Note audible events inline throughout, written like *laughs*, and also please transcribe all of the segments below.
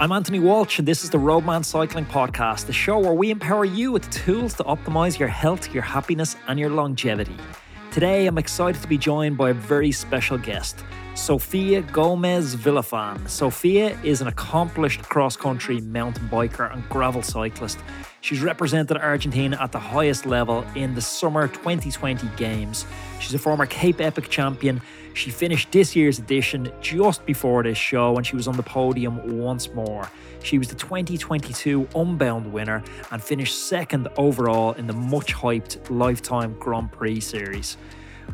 I'm Anthony Walsh, and this is the Roadman Cycling Podcast, the show where we empower you with tools to optimize your health, your happiness, and your longevity. Today, I'm excited to be joined by a very special guest, Sofia Gomez Villafane. Sofia is an accomplished cross country mountain biker and gravel cyclist. She's represented Argentina at the highest level in the Summer 2020 Games. She's a former Cape Epic champion she finished this year's edition just before this show and she was on the podium once more. She was the 2022 Unbound winner and finished second overall in the much hyped Lifetime Grand Prix series.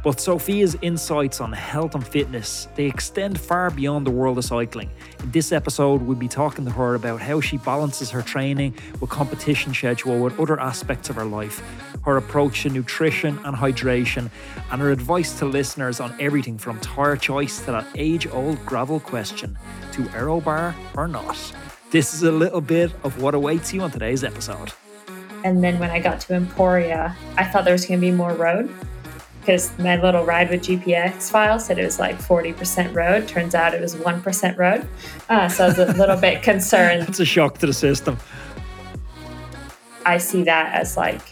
But Sofia's insights on health and fitness, they extend far beyond the world of cycling. In this episode, we'll be talking to her about how she balances her training with competition schedule with other aspects of her life, her approach to nutrition and hydration, and her advice to listeners on everything from tire choice to that age-old gravel question, to aerobar or not. This is a little bit of what awaits you on today's episode. And then when I got to Emporia, I thought there was going to be more road because my little ride with GPX file said it was like 40% road. Turns out it was 1% road. Uh, so I was a little bit concerned. It's a shock to the system. I see that as like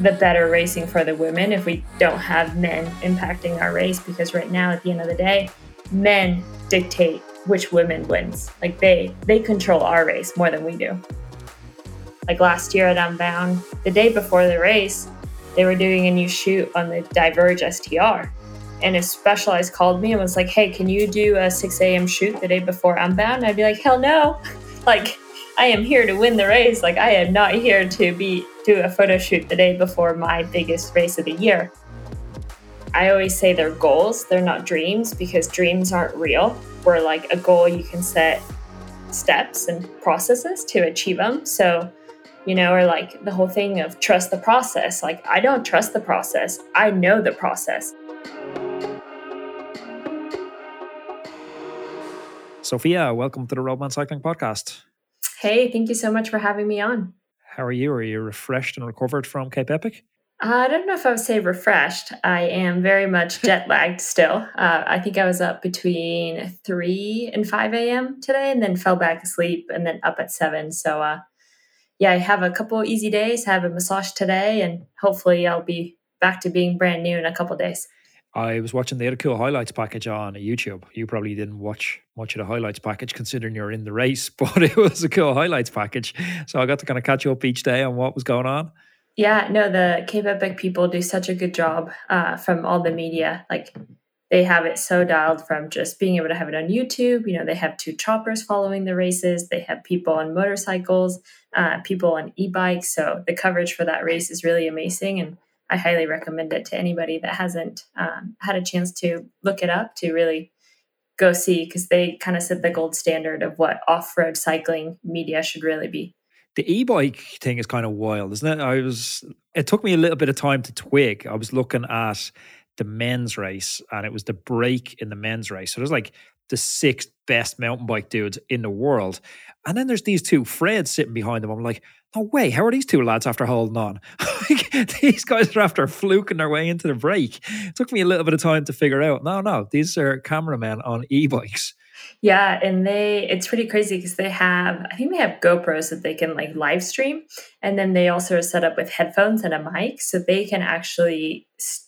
the better racing for the women if we don't have men impacting our race because right now at the end of the day men dictate which women wins like they they control our race more than we do like last year at unbound the day before the race they were doing a new shoot on the Diverge STR. And if Specialized called me and was like, hey, can you do a 6 a.m. shoot the day before Unbound? I'd be like, hell no. *laughs* like, I am here to win the race. Like, I am not here to be do a photo shoot the day before my biggest race of the year. I always say they're goals, they're not dreams because dreams aren't real. Where like a goal, you can set steps and processes to achieve them. So you know, or like the whole thing of trust the process. Like, I don't trust the process, I know the process. Sofia, welcome to the Roadman Cycling Podcast. Hey, thank you so much for having me on. How are you? Are you refreshed and recovered from Cape Epic? I don't know if I would say refreshed. I am very much *laughs* jet lagged still. Uh, I think I was up between 3 and 5 a.m. today and then fell back asleep and then up at 7. So, uh, yeah, I have a couple easy days, have a massage today, and hopefully I'll be back to being brand new in a couple days. I was watching the other cool highlights package on YouTube. You probably didn't watch much of the highlights package considering you're in the race, *laughs* but it was a cool highlights package. So I got to kind of catch up each day on what was going on. Yeah, no, the Cape Epic people do such a good job uh, from all the media. Like they have it so dialed from just being able to have it on YouTube. You know, they have two choppers following the races. They have people on motorcycles, uh, people on e-bikes. So the coverage for that race is really amazing, and I highly recommend it to anybody that hasn't um, had a chance to look it up to really go see because they kind of set the gold standard of what off-road cycling media should really be. The e-bike thing is kind of wild, isn't it? I was. It took me a little bit of time to twig. I was looking at the men's race and it was the break in the men's race. So there's like the six best mountain bike dudes in the world. And then there's these two Freds sitting behind them. I'm like, no way, how are these two lads after holding on? *laughs* these guys are after fluking their way into the break. It took me a little bit of time to figure out. No, no, these are cameramen on e-bikes. Yeah, and they it's pretty crazy because they have I think they have GoPros that they can like live stream and then they also are set up with headphones and a mic so they can actually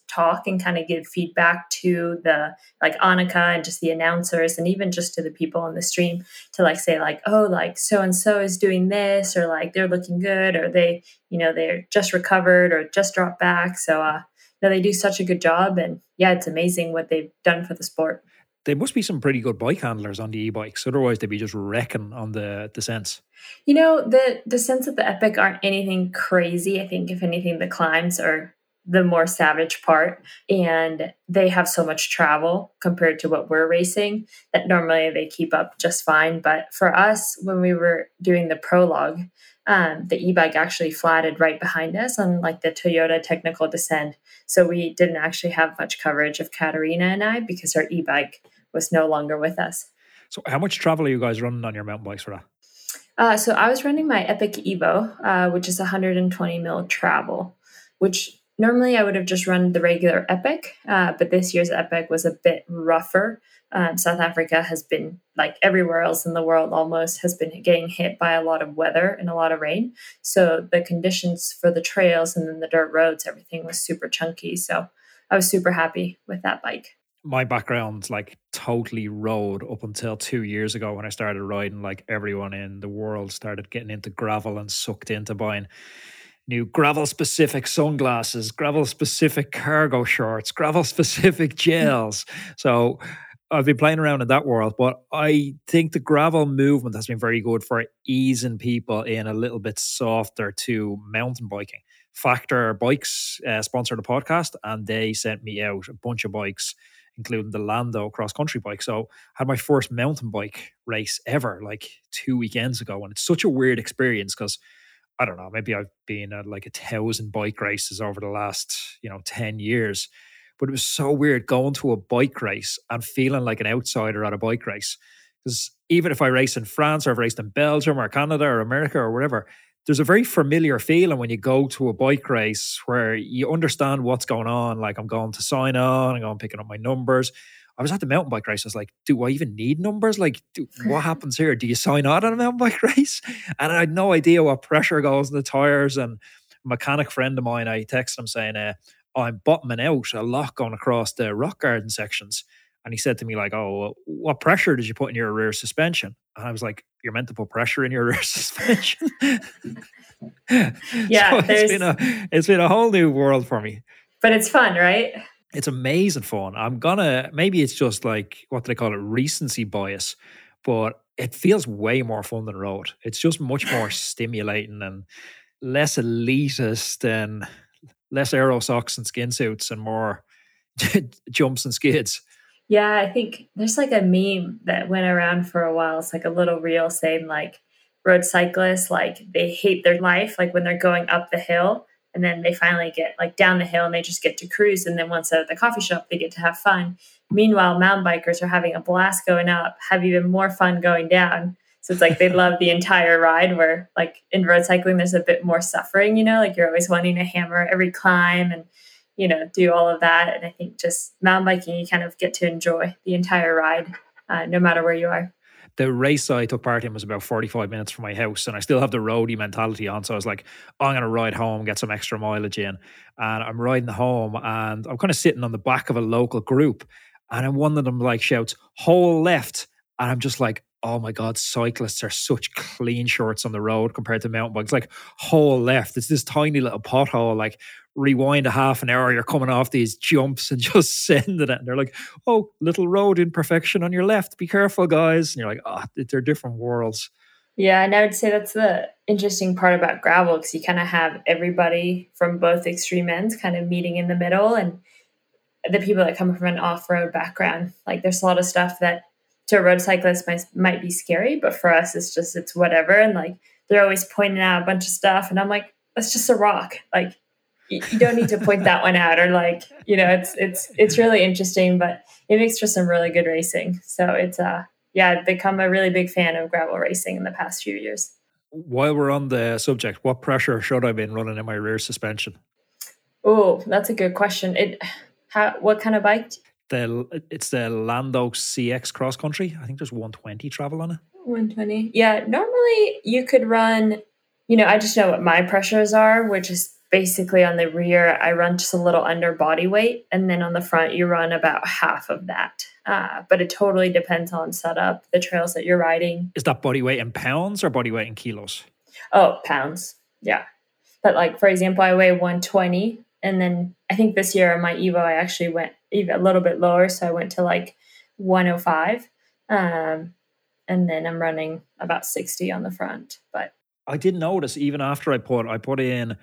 talk and kind of give feedback to the like Annika and just the announcers and even just to the people on the stream to like say like oh like so and so is doing this or like they're looking good or they you know they're just recovered or just dropped back. So uh no they do such a good job and yeah it's amazing what they've done for the sport. There must be some pretty good bike handlers on the e-bikes otherwise they'd be just wrecking on the descents you know the the descents of the epic aren't anything crazy i think if anything the climbs are the more savage part. And they have so much travel compared to what we're racing that normally they keep up just fine. But for us, when we were doing the prologue, um, the e-bike actually flatted right behind us on like the Toyota technical descent. So we didn't actually have much coverage of Katarina and I because our e-bike was no longer with us. So how much travel are you guys running on your mountain bikes for that? Uh, so I was running my Epic Evo, uh, which is 120 mil travel, which normally I would have just run the regular Epic, uh, but this year's Epic was a bit rougher. Um, South Africa has been, like everywhere else in the world almost, has been getting hit by a lot of weather and a lot of rain. So the conditions for the trails and then the dirt roads, everything was super chunky. So I was super happy with that bike. My background's like totally road up until two years ago when I started riding. Like everyone in the world started getting into gravel and sucked into buying new gravel specific sunglasses, gravel specific cargo shorts, gravel specific *laughs* gels. so I've been playing around in that world, but I think the gravel movement has been very good for easing people in a little bit softer to mountain biking. Factor Bikes uh, sponsored a podcast, and they sent me out a bunch of bikes, including the Lando cross country bike. So I had my first mountain bike race ever, like two weekends ago, and it's such a weird experience because I don't know, maybe I've been at like a thousand bike races over the last, you know, 10 years. But it was so weird going to a bike race and feeling like an outsider at a bike race. Because even if I race in France or I've raced in Belgium or Canada or America or wherever, there's a very familiar feeling when you go to a bike race where you understand what's going on. Like I'm going to sign on, I'm going picking up my numbers. I was at the mountain bike race. I was like, do I even need numbers? Like, do, *laughs* what happens here? Do you sign on on a mountain bike *laughs* race? And I had no idea what pressure goes in the tires. And a mechanic friend of mine, I texted him saying, uh, I'm bottoming out a lot going across the rock garden sections. And he said to me, like, oh, what pressure did you put in your rear suspension? And I was like, you're meant to put pressure in your *laughs* rear suspension. yeah, so it's been a it's been a whole new world for me. But it's fun, right? It's amazing fun. I'm gonna maybe it's just like what do they call it, recency bias, but it feels way more fun than road. It's just much *laughs* more stimulating and less elitist and less aero socks and skin suits and more *laughs* jumps and skids. Yeah, I think there's like a meme that went around for a while. It's like a little reel saying like road cyclists like they hate their life like when they're going up the hill and then they finally get like down the hill and they just get to cruise. And then once they're at the coffee shop they get to have fun. Meanwhile mountain bikers are having a blast going up have even more fun going down. So it's like they *laughs* love the entire ride where like in road cycling there's a bit more suffering you know like you're always wanting to hammer every climb and you know do all of that. And i think just mountain biking you kind of get to enjoy the entire ride uh, no matter where you are the race I took part in was about 45 minutes from my house, and I still have the roadie mentality on. So I was like, I'm going to ride home, get some extra mileage in. And I'm riding home, and I'm kind of sitting on the back of a local group. And one of them like shouts, hole left. And I'm just like, oh my God, cyclists are such clean shorts on the road compared to mountain bikes. Like, hole left. It's this tiny little pothole. Like, rewind a half an hour, you're coming off these jumps and *laughs* just sending it. And they're like, oh, little road imperfection on your left. Be careful, guys. And you're like, oh, they're different worlds. Yeah, and I would say that's the interesting part about gravel because you kind of have everybody from both extreme ends kind of meeting in the middle and the people that come from an off-road background. Like there's a lot of stuff that to a road cyclist might, might be scary, but for us it's just it's whatever. And like they're always pointing out a bunch of stuff and I'm like, that's just a rock. Like you, don't need to point that one out or like you know it's it's it's really interesting but it makes for some really good racing. So it's uh yeah i've become a really big fan of gravel racing in the past few years. While we're on the subject what pressure should i be running in my rear suspension? Oh that's a good question. It how what kind of bike? The it's the lando cx cross country. I think there's 120 travel on it. 120 yeah normally you could run you know i just know what my pressures are which is basically on the rear, I run just a little under body weight. And then on the front, you run about half of that. Uh, but it totally depends on setup, the trails that you're riding. Is that body weight in pounds or body weight in kilos? Oh, pounds. Yeah. But like, for example, I weigh 120. And then I think this year on my Evo, I actually went even a little bit lower. So I went to like 105. Um, and then I'm running about 60 on the front. But I did notice even after I put I put in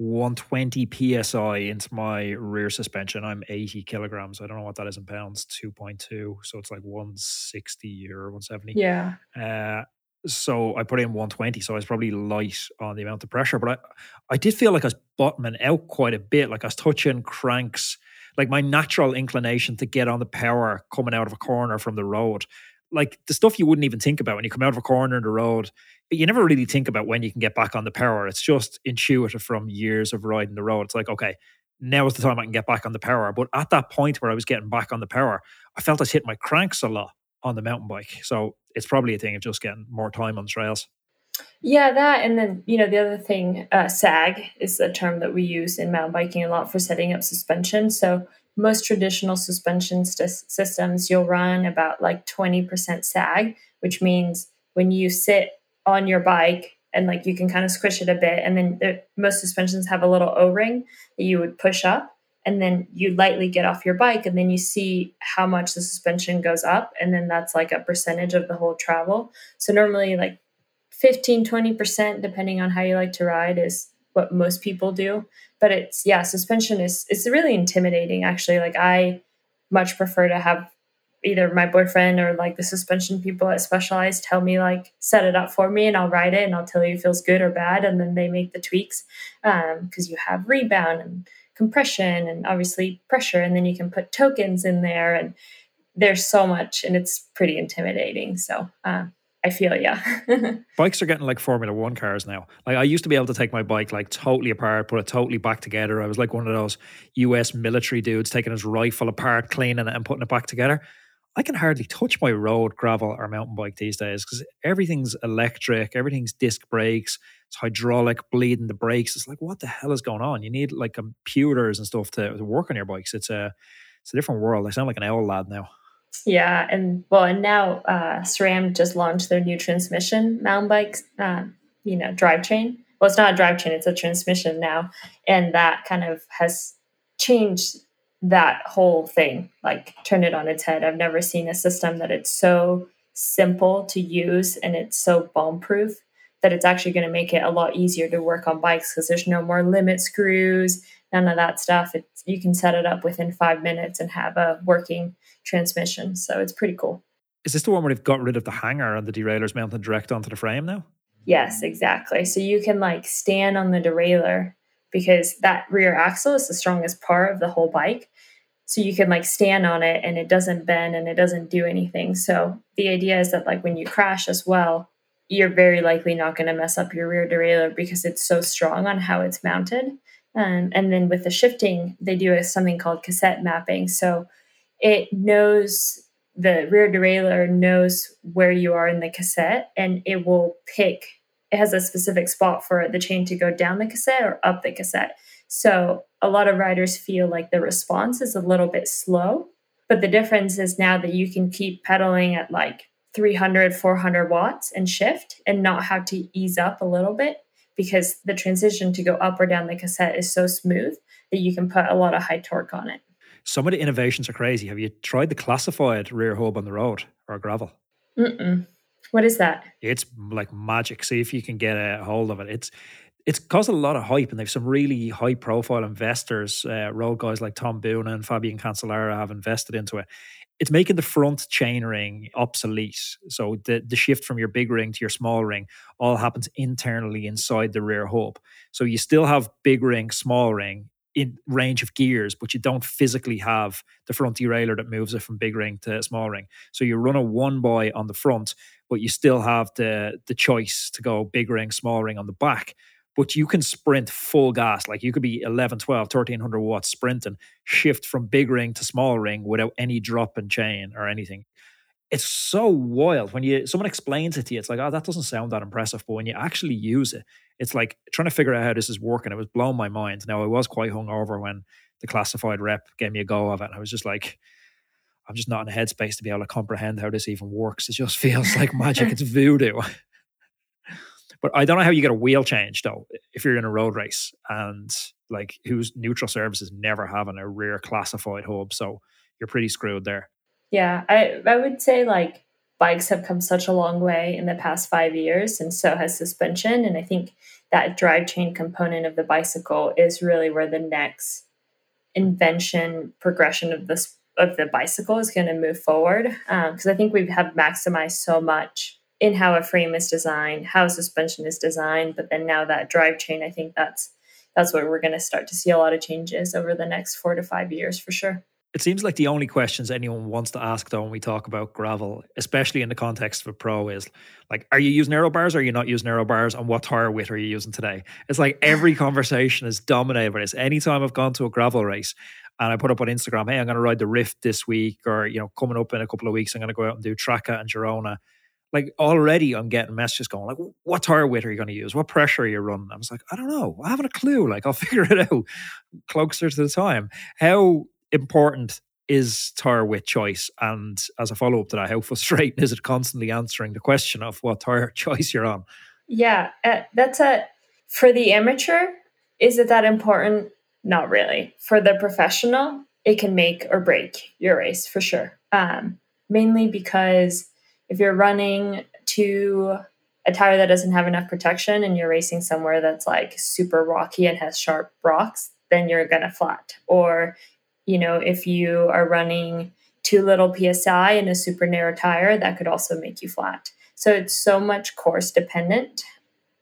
120 psi into my rear suspension. I'm 80 kilograms. I don't know what that is in pounds, 2.2. So it's like 160 or 170. Yeah. Uh, so I put in 120. So I was probably light on the amount of pressure, but I, I did feel like I was bottoming out quite a bit. Like I was touching cranks, like my natural inclination to get on the power coming out of a corner from the road. Like the stuff you wouldn't even think about when you come out of a corner in the road but you never really think about when you can get back on the power. It's just intuitive from years of riding the road. It's like, okay, now is the time I can get back on the power. But at that point where I was getting back on the power, I felt I hitting my cranks a lot on the mountain bike. So it's probably a thing of just getting more time on trails. Yeah, that and then you know the other thing, uh, sag is a term that we use in mountain biking a lot for setting up suspension. So most traditional suspension st- systems, you'll run about like twenty percent sag, which means when you sit on your bike and like you can kind of squish it a bit, and then the, most suspensions have a little O ring that you would push up, and then you lightly get off your bike, and then you see how much the suspension goes up, and then that's like a percentage of the whole travel. So normally, like 15 20% depending on how you like to ride is what most people do but it's yeah suspension is it's really intimidating actually. Like i much prefer to have either my boyfriend or like the suspension people at specialized tell me like set it up for me and i'll ride it and i'll tell you it feels good or bad and then they make the tweaks because um, you have rebound and compression and obviously pressure and then you can put tokens in there and there's so much and it's pretty intimidating. So uh, I feel yeah. *laughs* Bikes are getting like Formula One cars now. Like I used to be able to take my bike like totally apart, put it totally back together. I was like one of those US military dudes taking his rifle apart, cleaning it and putting it back together. I can hardly touch my road, gravel, or mountain bike these days because everything's electric, everything's disc brakes, it's hydraulic, bleeding the brakes. It's like, what the hell is going on? You need like computers and stuff to, to work on your bikes. It's a it's a different world. I sound like an owl lad now. Yeah, and well, and now uh, SRAM just launched their new transmission mountain bikes, uh, you know, drivetrain. Well, it's not a drivetrain; it's a transmission now, and that kind of has changed that whole thing, like turned it on its head. I've never seen a system that it's so simple to use and it's so bomb proof that it's actually going to make it a lot easier to work on bikes because there's no more limit screws, none of that stuff. It's, you can set it up within five minutes and have a working transmission. So it's pretty cool. Is this the one where they've got rid of the hanger and the derailleur's mounted direct onto the frame now? Yes, exactly. So you can like stand on the derailleur because that rear axle is the strongest part of the whole bike. So you can like stand on it and it doesn't bend and it doesn't do anything. So the idea is that like when you crash as well, you're very likely not going to mess up your rear derailleur because it's so strong on how it's mounted. Um, and then with the shifting, they do something called cassette mapping. So it knows the rear derailleur knows where you are in the cassette and it will pick it has a specific spot for the chain to go down the cassette or up the cassette so a lot of riders feel like the response is a little bit slow but the difference is now that you can keep pedaling at like 300 400 watts and shift and not have to ease up a little bit because the transition to go up or down the cassette is so smooth that you can put a lot of high torque on it some of the innovations are crazy. Have you tried the classified rear hub on the road or gravel? Mm-mm. What is that? It's like magic. See if you can get a hold of it. It's it's caused a lot of hype, and they've some really high profile investors, uh, road guys like Tom Boonen and Fabian Cancellara have invested into it. It's making the front chain ring obsolete. So the, the shift from your big ring to your small ring all happens internally inside the rear hub. So you still have big ring, small ring in range of gears, but you don't physically have the front derailleur that moves it from big ring to small ring. So you run a one boy on the front, but you still have the the choice to go big ring, small ring on the back. But you can sprint full gas. Like you could be 11, 12, 1300 watts sprinting, shift from big ring to small ring without any drop in chain or anything it's so wild when you someone explains it to you. It's like, oh, that doesn't sound that impressive. But when you actually use it, it's like trying to figure out how this is working. It was blowing my mind. Now I was quite hungover when the classified rep gave me a go of it. And I was just like, I'm just not in a headspace to be able to comprehend how this even works. It just *laughs* feels like magic. it's *laughs* voodoo. But I don't know how you get a wheel change though if you're in a road race and like whose neutral services never having a rear classified hub. So you're pretty screwed there. Yeah, I I would say like bikes have come such a long way in the past five years, and so has suspension. And I think that drive chain component of the bicycle is really where the next invention progression of this of the bicycle is going to move forward. Because um, I think we have maximized so much in how a frame is designed, how suspension is designed, but then now that drive chain, I think that's that's where we're going to start to see a lot of changes over the next four to five years for sure. It seems like the only questions anyone wants to ask though when we talk about gravel, especially in the context of a pro, is like, are you using aero bars or are you not using aero bars? And what tire width are you using today? It's like every *sighs* conversation is dominated by this. Anytime I've gone to a gravel race and I put up on Instagram, hey, I'm going to ride the Rift this week, or you know, coming up in a couple of weeks, I'm going to go out and do Traka and Girona. Like already, I'm getting messages going like, "What tire width are you going to use? What pressure are you running?" I was like, "I don't know. I haven't a clue. Like, I'll *laughs* figure it out closer to the time." How important is tire width choice? And as a follow up to that, how frustrating is it constantly answering the question of what tire *laughs* choice you're on? Yeah, uh, that's a for the amateur. Is it that important? Not really. For the professional, it can make or break your race for sure. Um, mainly because if you're running to a tire that doesn't have enough protection and you're racing somewhere that's like super rocky and has sharp rocks, then you're going to flat. Or, you know, if you are running too little PSI in a super narrow tire, that could also make you flat. So it's so much course dependent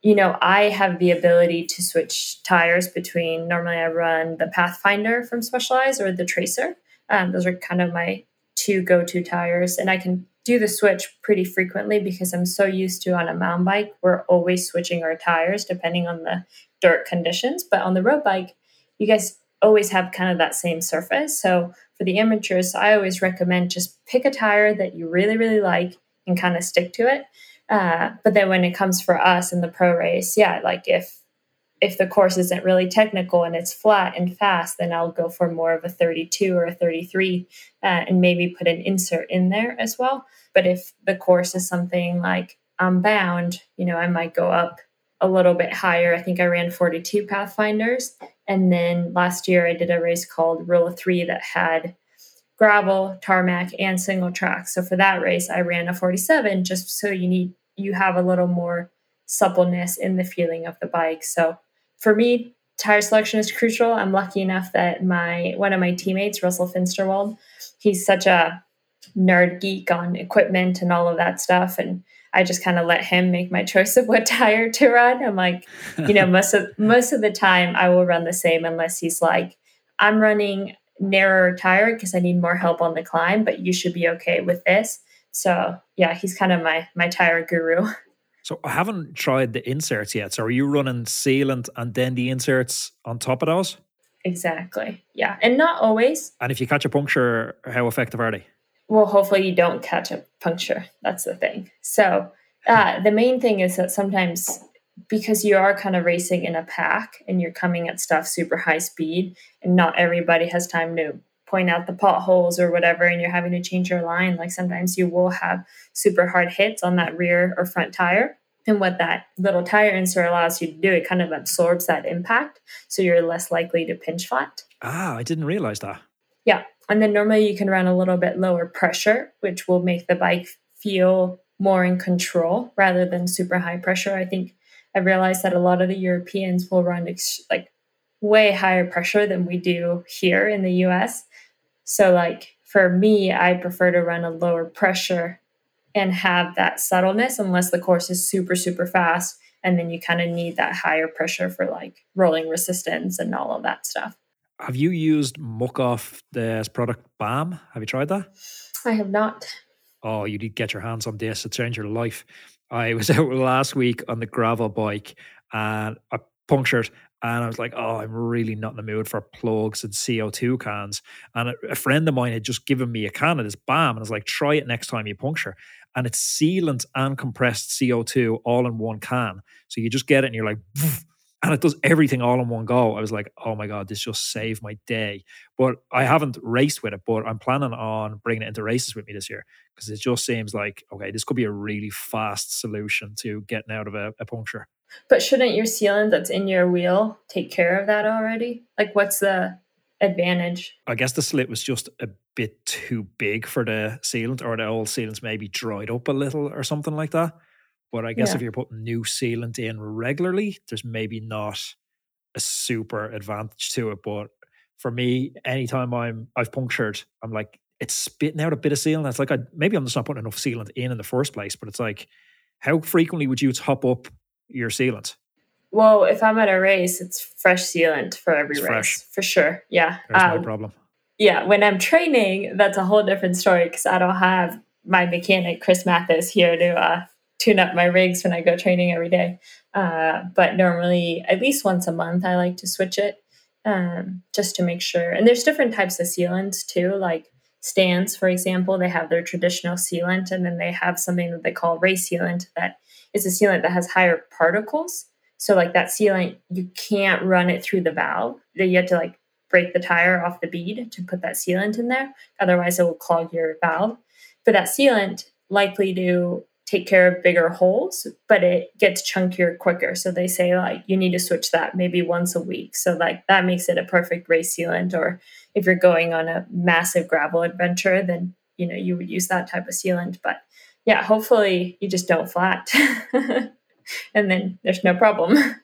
you know, I have the ability to switch tires between normally I run the Pathfinder from Specialized or the Tracer. Um, those are kind of my two go to tires. And I can do the switch pretty frequently because I'm so used to on a mountain bike, we're always switching our tires depending on the dirt conditions. But on the road bike, you guys always have kind of that same surface. So for the amateurs, I always recommend just pick a tire that you really, really like and kind of stick to it. Uh, but then when it comes for us in the pro race, yeah, like if if the course isn't really technical and it's flat and fast, then I'll go for more of a 32 or a 33 uh, and maybe put an insert in there as well. But if the course is something like Unbound, you know, I might go up a little bit higher. I think I ran 42 Pathfinders. And then last year I did a race called Rule of Three that had gravel, tarmac, and single track. So for that race, I ran a 47 just so you need you have a little more suppleness in the feeling of the bike. So for me, tire selection is crucial. I'm lucky enough that my one of my teammates, Russell Finsterwald, he's such a nerd geek on equipment and all of that stuff. And I just kind of let him make my choice of what *laughs* tire to run. I'm like, you know, *laughs* most of most of the time I will run the same unless he's like, I'm running narrower tire because I need more help on the climb, but you should be okay with this. So yeah, he's kind of my my tire guru. *laughs* So I haven't tried the inserts yet. So are you running sealant and then the inserts on top of those? Exactly. Yeah. And not always. And if you catch a puncture, how effective are they? Well, hopefully you don't catch a puncture. That's the thing. So uh, the main thing is that sometimes because you are kind of racing in a pack and you're coming at stuff super high speed and not everybody has time to point out the potholes or whatever and you're having to change your line like sometimes you will have super hard hits on that rear or front tire and what that little tire insert allows you to do it kind of absorbs that impact so you're less likely to pinch flat. Ah i didn't realize that. Yeah and then normally you can run a little bit lower pressure which will make the bike feel more in control rather than super high pressure. I think i realized that a lot of the europeans will run ex- like way higher pressure than we do here in the US. So, like for me, I prefer to run a lower pressure and have that subtleness unless the course is super, super fast. And then you kind of need that higher pressure for like rolling resistance and all of that stuff. Have you used Muc-Off the product BAM? Have you tried that? I have not. Oh, you need to get your hands on this. It changed your life. I *laughs* was out last week on the gravel bike and I punctured and I was like, oh, I'm really not in the mood for plugs and CO2 cans. And a, a friend of mine had just given me a can of this BAM. And I was like, try it next time you puncture. And it's sealant and compressed CO2 all in one can. So you just get it and you're like, and it does everything all in one go. I was like, oh my God, this just saved my day. But I haven't raced with it, but I'm planning on bringing it into races with me this year because it just seems like, okay, this could be a really fast solution to getting out of a, a puncture. But shouldn't your sealant that's in your wheel take care of that already? Like, what's the advantage? I guess the slit was just a bit too big for the sealant, or the old sealants maybe dried up a little or something like that. But I guess yeah. if you're putting new sealant in regularly, there's maybe not a super advantage to it. But for me, anytime I'm I've punctured, I'm like it's spitting out a bit of sealant. It's like I maybe I'm just not putting enough sealant in in the first place. But it's like, how frequently would you top up your sealant? Well, if I'm at a race, it's fresh sealant for every it's race fresh. for sure. Yeah, there's um, no problem. yeah, when I'm training, that's a whole different story because I don't have my mechanic Chris Mathis here to uh, tune up my rigs when I go training every day. Uh, but normally, at least once a month, I like to switch it um, just to make sure. And there's different types of sealants too, like Stan's, for example, they have their traditional sealant, and then they have something that they call race sealant that is a sealant that has higher particles. So, like that sealant, you can't run it through the valve. You have to like break the tire off the bead to put that sealant in there. Otherwise, it will clog your valve. But that sealant likely to take care of bigger holes, but it gets chunkier quicker. So they say like you need to switch that maybe once a week. So like that makes it a perfect race sealant. Or if you're going on a massive gravel adventure, then you know you would use that type of sealant. But yeah, hopefully you just don't flat, *laughs* and then there's no problem. *laughs*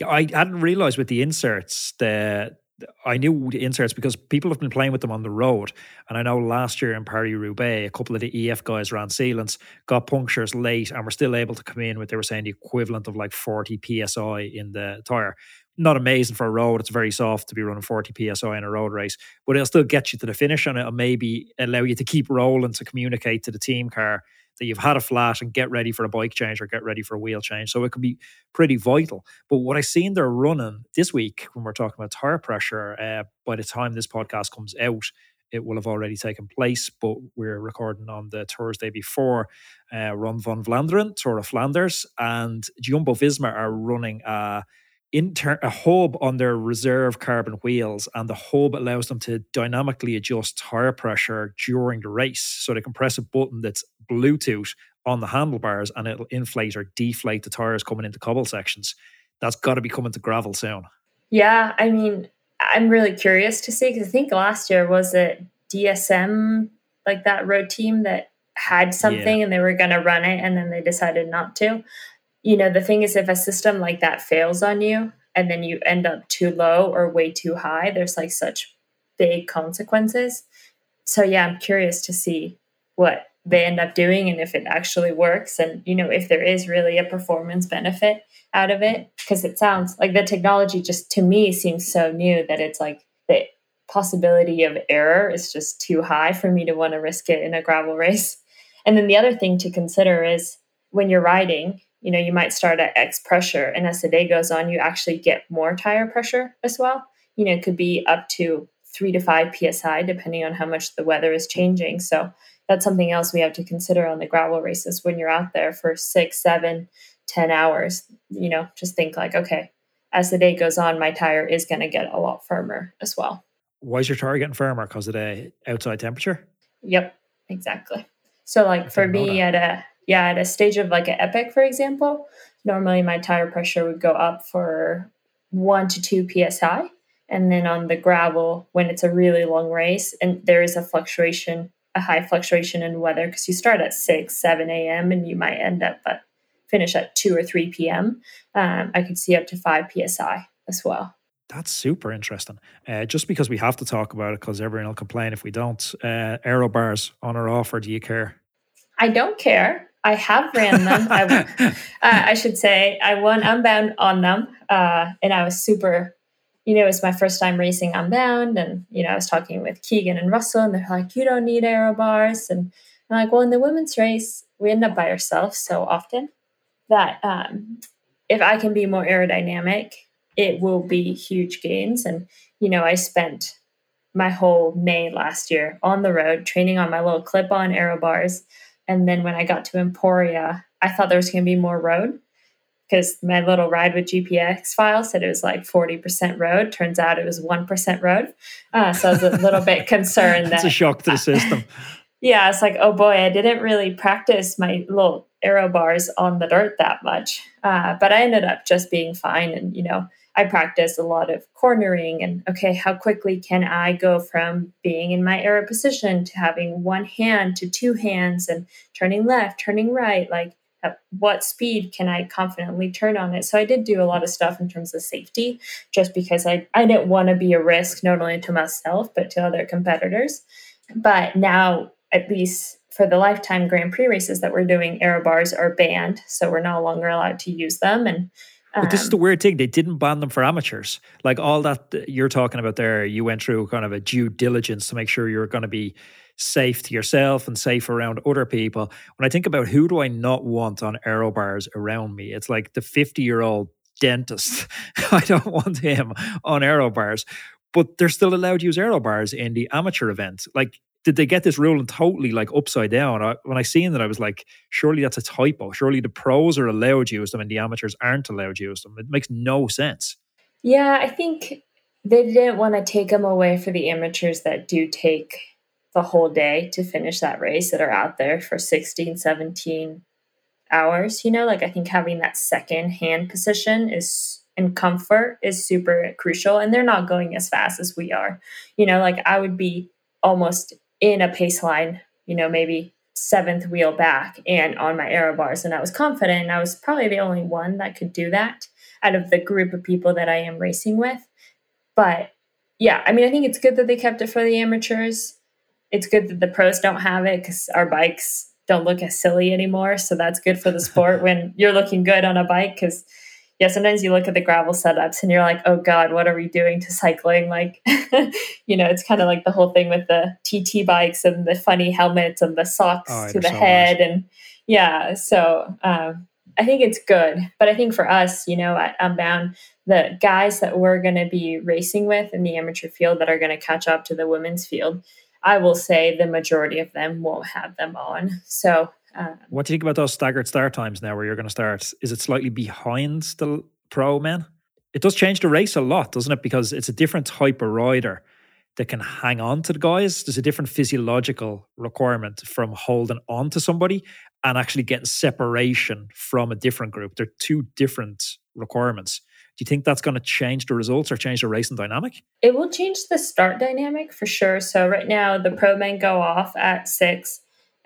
Yeah, I hadn't realized with the inserts that I knew the inserts because people have been playing with them on the road. And I know last year in Paris Roubaix, a couple of the EF guys ran sealants, got punctures late, and were still able to come in with, they were saying, the equivalent of like 40 psi in the tire. Not amazing for a road. It's very soft to be running 40 psi in a road race, but it'll still get you to the finish and it'll maybe allow you to keep rolling to communicate to the team car that you've had a flat and get ready for a bike change or get ready for a wheel change. So it can be pretty vital. But what I've seen they're running this week when we're talking about tire pressure, uh, by the time this podcast comes out, it will have already taken place, but we're recording on the Thursday before uh, Ronde van Vlaanderen, Tour of Flanders, and Jumbo Visma are running a inter- a hub on their reserve carbon wheels, and the hub allows them to dynamically adjust tire pressure during the race. So they can press a button that's Bluetooth on the handlebars, and it'll inflate or deflate the tires coming into cobble sections. That's got to be coming to gravel soon. Yeah, I mean, I'm really curious to see because I think last year was it DSM, like that road team that had something yeah. and they were going to run it and then they decided not to you know, the thing is, if a system like that fails on you and then you end up too low or way too high, there's like such big consequences. So, yeah, I'm curious to see what they end up doing and if it actually works and, you know, if there is really a performance benefit out of it. Because it sounds like the technology just to me seems so new that it's like the possibility of error is just too high for me to want to risk it in a gravel *laughs* race. And then the other thing to consider is when you're riding, you know, you might start at X pressure, and as the day goes on, you actually get more tire pressure as well. You know, it could be up to three to five psi, depending on how much the weather is changing. So that's something else we have to consider on the gravel races when you're out there for six, seven, ten hours. You know, just think like, okay, as the day goes on, my tire is going to get a lot firmer as well. Why is your tire getting firmer? Because of the outside temperature? Yep, exactly. So, like for me, at a yeah, at a stage of like an epic, for example, normally my tire pressure would go up for one to two psi. And then on the gravel, when it's a really long race and there is a fluctuation, a high fluctuation in weather, because you start at 6, 7 a.m. and you might end up at finish at 2 or 3 p.m., um, I could see up to 5 psi as well. That's super interesting. Uh, just because we have to talk about it, because everyone will complain if we don't. Uh, aero bars on or off, or do you care? I don't care. I have ran them. I, *laughs* uh, I, should say I won Unbound on them, uh, and I was super. You know, it was my first time racing Unbound, and you know, I was talking with Keegan and Russell, and they're like, "You don't need aero bars," and I'm like, "Well, in the women's race, we end up by ourselves so often that um, if I can be more aerodynamic, it will be huge gains." And you know, I spent my whole May last year on the road training on my little clip-on aero bars and then when I got to Emporia, I thought there was going to be more road because my little ride with GPX file said it was like 40% road. Turns out it was 1% road. Uh, so I was a little bit *laughs* concerned. That's that, a shock to the system. *laughs* yeah, it's like, oh boy, I didn't really practice my little aero bars on the dirt that much. Uh, but I ended up just being fine. And, you know, I practice a lot of cornering and okay, how quickly can I go from being in my aero position to having one hand to two hands and turning left, turning right? Like, at what speed can I confidently turn on it? So I did do a lot of stuff in terms of safety just because I, I didn't want to be a risk not only to myself but to other competitors. But now, at least for the lifetime Grand Prix races that we're doing, aero bars are banned. So we're no longer allowed to use them. And But this is the um, weird thing. They didn't ban them for amateurs. Like all that you're talking about there, you went through kind of a due diligence to make sure you're going to be safe to yourself and safe around other people. When I think about who do I not want on aero bars around me, it's like the 50 year old dentist. *laughs* I don't want him on aero bars. But they're still allowed to use aero bars in the amateur event. Like did they get this ruling totally like upside down? I, when I seen that, I was like, surely that's a typo. Surely the pros are allowed to use them and the amateurs aren't allowed to use them. It makes no sense. Yeah, I think they didn't want to take them away for the amateurs that do take the whole day to finish that race that are out there for 16, 17 hours. You know, like I think having that second hand position is and comfort is super crucial. And they're not going as fast as we are. You know, like I would be almost in a pace line, you know, maybe seventh wheel back and on my aero bars. And I was confident. And I was probably the only one that could do that out of the group of people that I am racing with. But yeah, I mean, I think it's good that they kept it for the amateurs. It's good that the pros don't have it because our bikes don't look as silly anymore. So that's good for the sport *laughs* when you're looking good on a bike because yeah, sometimes you look at the gravel setups and you're like, oh God, what are we doing to cycling? Like, *laughs* you know, it's kind of like the whole thing with the TT bikes and the funny helmets and the socks oh, to the so head. Much. And yeah, so um, I think it's good. But I think for us, you know, at Unbound, the guys that we're going to be racing with in the amateur field that are going to catch up to the women's field, I will say the majority of them won't have them on. So um, what do you think about those staggered start times now where you're going to start? Is it slightly behind the pro men? It does change the race a lot, doesn't it? Because it's a different type of rider that can hang on to the guys. There's a different physiological requirement from holding on to somebody and actually getting separation from a different group. They're two different requirements. Do you think that's going to change the results or change the racing dynamic? It will change the start dynamic for sure. So right now the pro men go off at six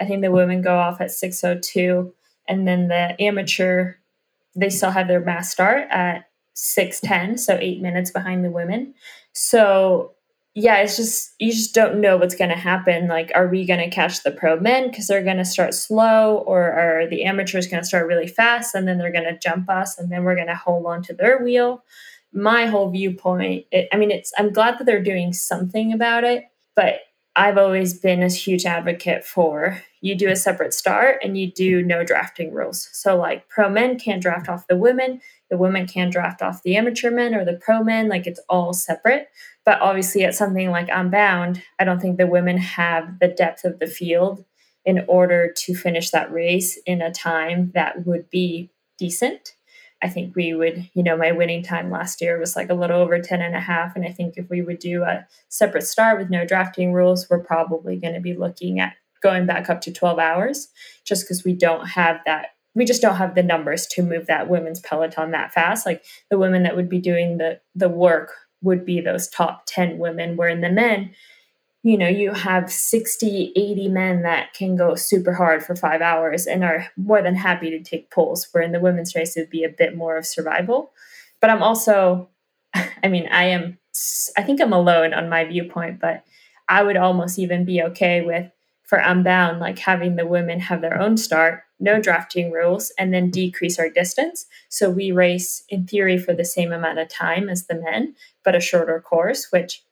I think the women go off at 6:02 and then the amateur they still have their mass start at 6:10, so 8 minutes behind the women. So yeah, it's just you just don't know what's going to happen. Like, are we going to catch the pro men because they're going to start slow, or are the amateurs going to start really fast and then they're going to jump us and then we're going to hold on to their wheel? My whole viewpoint, it, I mean, it's I'm glad that they're doing something about it, but I've always been a huge advocate for you do a separate start and you do no drafting rules. So, like, pro men can't draft off the women, the women can't draft off the amateur men or the pro men, like, it's all separate. But obviously, at something like Unbound, I don't think the women have the depth of the field in order to finish that race in a time that would be decent. I think we would, you know, my winning time last year was like a little over 10 and a half. And I think if we would do a separate start with no drafting rules, we're probably going to be looking at going back up to 12 hours just because we don't have that. We just don't have the numbers to move that women's peloton that fast. Like the women that would be doing the the work would be those top 10 women, where in the men, you know, you have 60, 80 men that can go super hard for five hours and are more than happy to take pulls, where in the women's race, it would be a bit more of survival. But I'm also, *laughs* I mean, I am, I think I'm alone on my viewpoint, but I would almost even be okay with, for Unbound, like having the women have their own start, no drafting rules, and then decrease our distance. So we race in theory for the same amount of time as the men, but a shorter course, which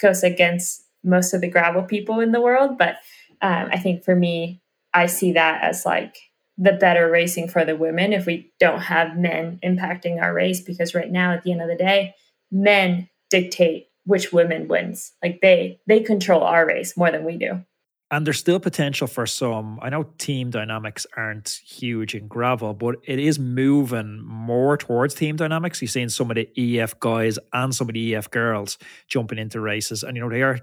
goes against most of the gravel people in the world. But um, I think for me, I see that as like the better racing for the women if we don't have men impacting our race because right now at the end of the day men dictate which women wins like they they control our race more than we do and there's still potential for some i know team dynamics aren't huge in gravel but it is moving more towards team dynamics you're seeing some of the ef guys and some of the ef girls jumping into races and you know they are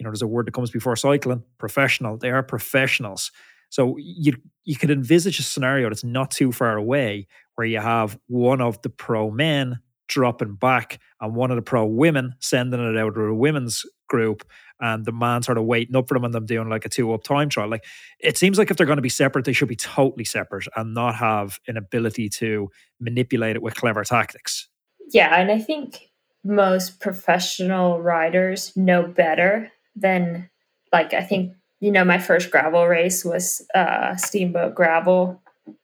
you know, there's a word that comes before cycling, professional. They are professionals. So you you could envisage a scenario that's not too far away where you have one of the pro men dropping back and one of the pro women sending it out to a women's group and the man sort of waiting up for them and them doing like a two up time trial. Like it seems like if they're going to be separate, they should be totally separate and not have an ability to manipulate it with clever tactics. Yeah, and I think most professional riders know better then like I think you know my first gravel race was uh, Steamboat Gravel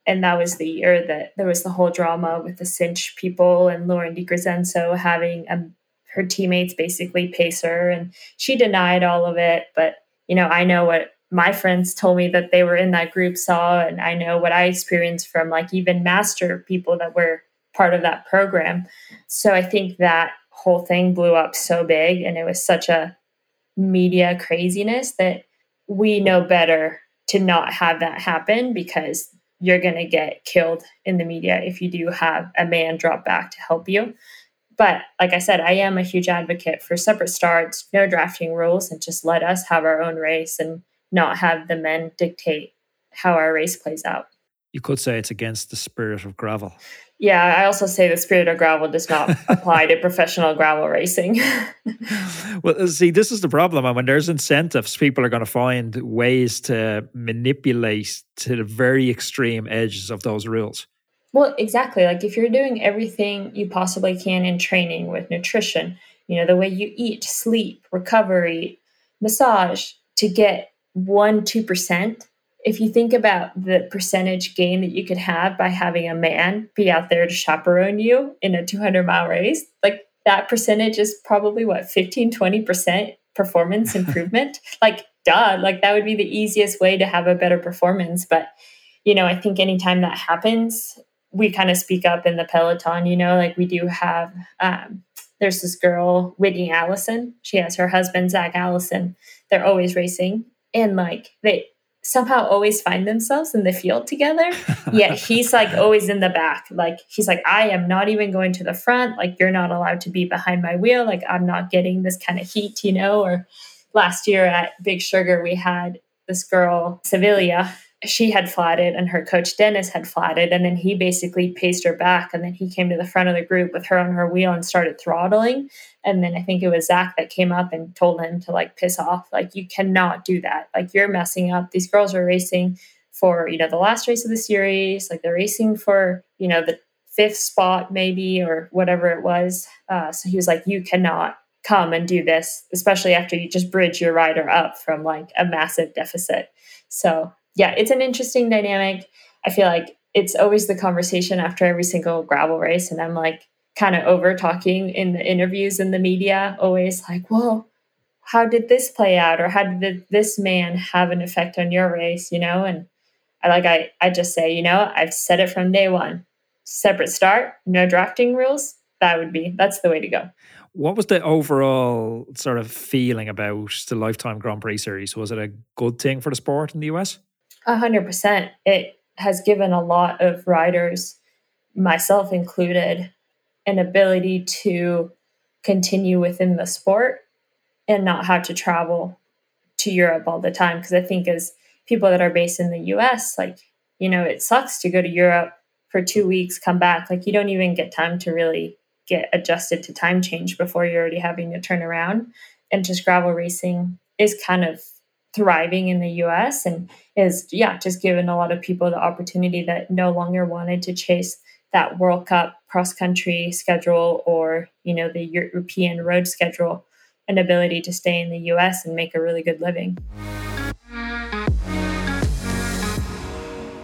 and that was the year that there was the whole drama with the cinch people and Lauren De Crescenzo having um, her teammates basically pace her, and she denied all of it. But you know, I know what my friends told me that they were in that group saw, and I know what I experienced from like even master people that were part of that program. So I think that whole thing blew up so big, and it was such a media craziness that we know better to not have that happen because you're going to get killed in the media if you do have a man drop back to help you. But like I said, I am a huge advocate for separate starts, no drafting rules, and just let us have our own race and not have the men dictate how our race plays out. You could say it's against the spirit of gravel. Yeah, I also say the spirit of gravel does not *laughs* apply to professional gravel racing. *laughs* well, uh, see, this is the problem. And when there's incentives, people are going to find ways to manipulate to the very extreme edges of those rules. Well, exactly. Like if you're doing everything you possibly can in training with nutrition, you know, the way you eat, sleep, recovery, massage to get one, 2%, if you think about the percentage gain that you could have by having a man be out there to chaperone you in a 200 mile race, like that percentage is probably what 15, 20% performance *laughs* improvement. like, duh, like that would be the easiest way to have a better performance. But, you know, I think anytime that happens, we kind of speak up in the peloton, you know, like we do have, um, there's this girl, Whitney Allison. She has her husband, Zach Allison. They're always racing. And like they, somehow always find themselves in the field together. Yet *laughs* he's like always in the back. Like he's like, I am not even going to the front. Like you're not allowed to be behind my wheel. Like I'm not getting this kind of heat, you know? Or last year at Big Sugar, we had this girl, Sevilla, she had flatted and her coach Dennis had flatted. And then he basically paced her back. And then he came to the front of the group with her on her wheel and started throttling. And then I think it was Zach that came up and told him to like piss off. Like, you cannot do that. Like, you're messing up. These girls are racing for, you know, the last race of the series. Like, they're racing for, you know, the fifth spot maybe or whatever it was. Uh, so he was like, you cannot come and do this, especially after you just bridge your rider up from like a massive deficit. So yeah, it's an interesting dynamic. I feel like it's always the conversation after every single gravel race. And I'm like kind of over talking in the interviews in the media, always like, well, how did this play out? Or how did this man have an effect on your race? You know, and I like I I just say, you know, I've said it from day one. Separate start, no drafting rules. That would be that's the way to go. What was the overall sort of feeling about the Lifetime Grand Prix series? Was it a good thing for the sport in the US? A hundred percent. It has given a lot of riders, myself included, an ability to continue within the sport and not have to travel to Europe all the time. Because I think as people that are based in the US, like, you know, it sucks to go to Europe for two weeks, come back. Like, you don't even get time to really get adjusted to time change before you're already having to turn around. And just gravel racing is kind of thriving in the US and is, yeah, just given a lot of people the opportunity that no longer wanted to chase that World Cup cross country schedule or, you know, the European road schedule, an ability to stay in the US and make a really good living.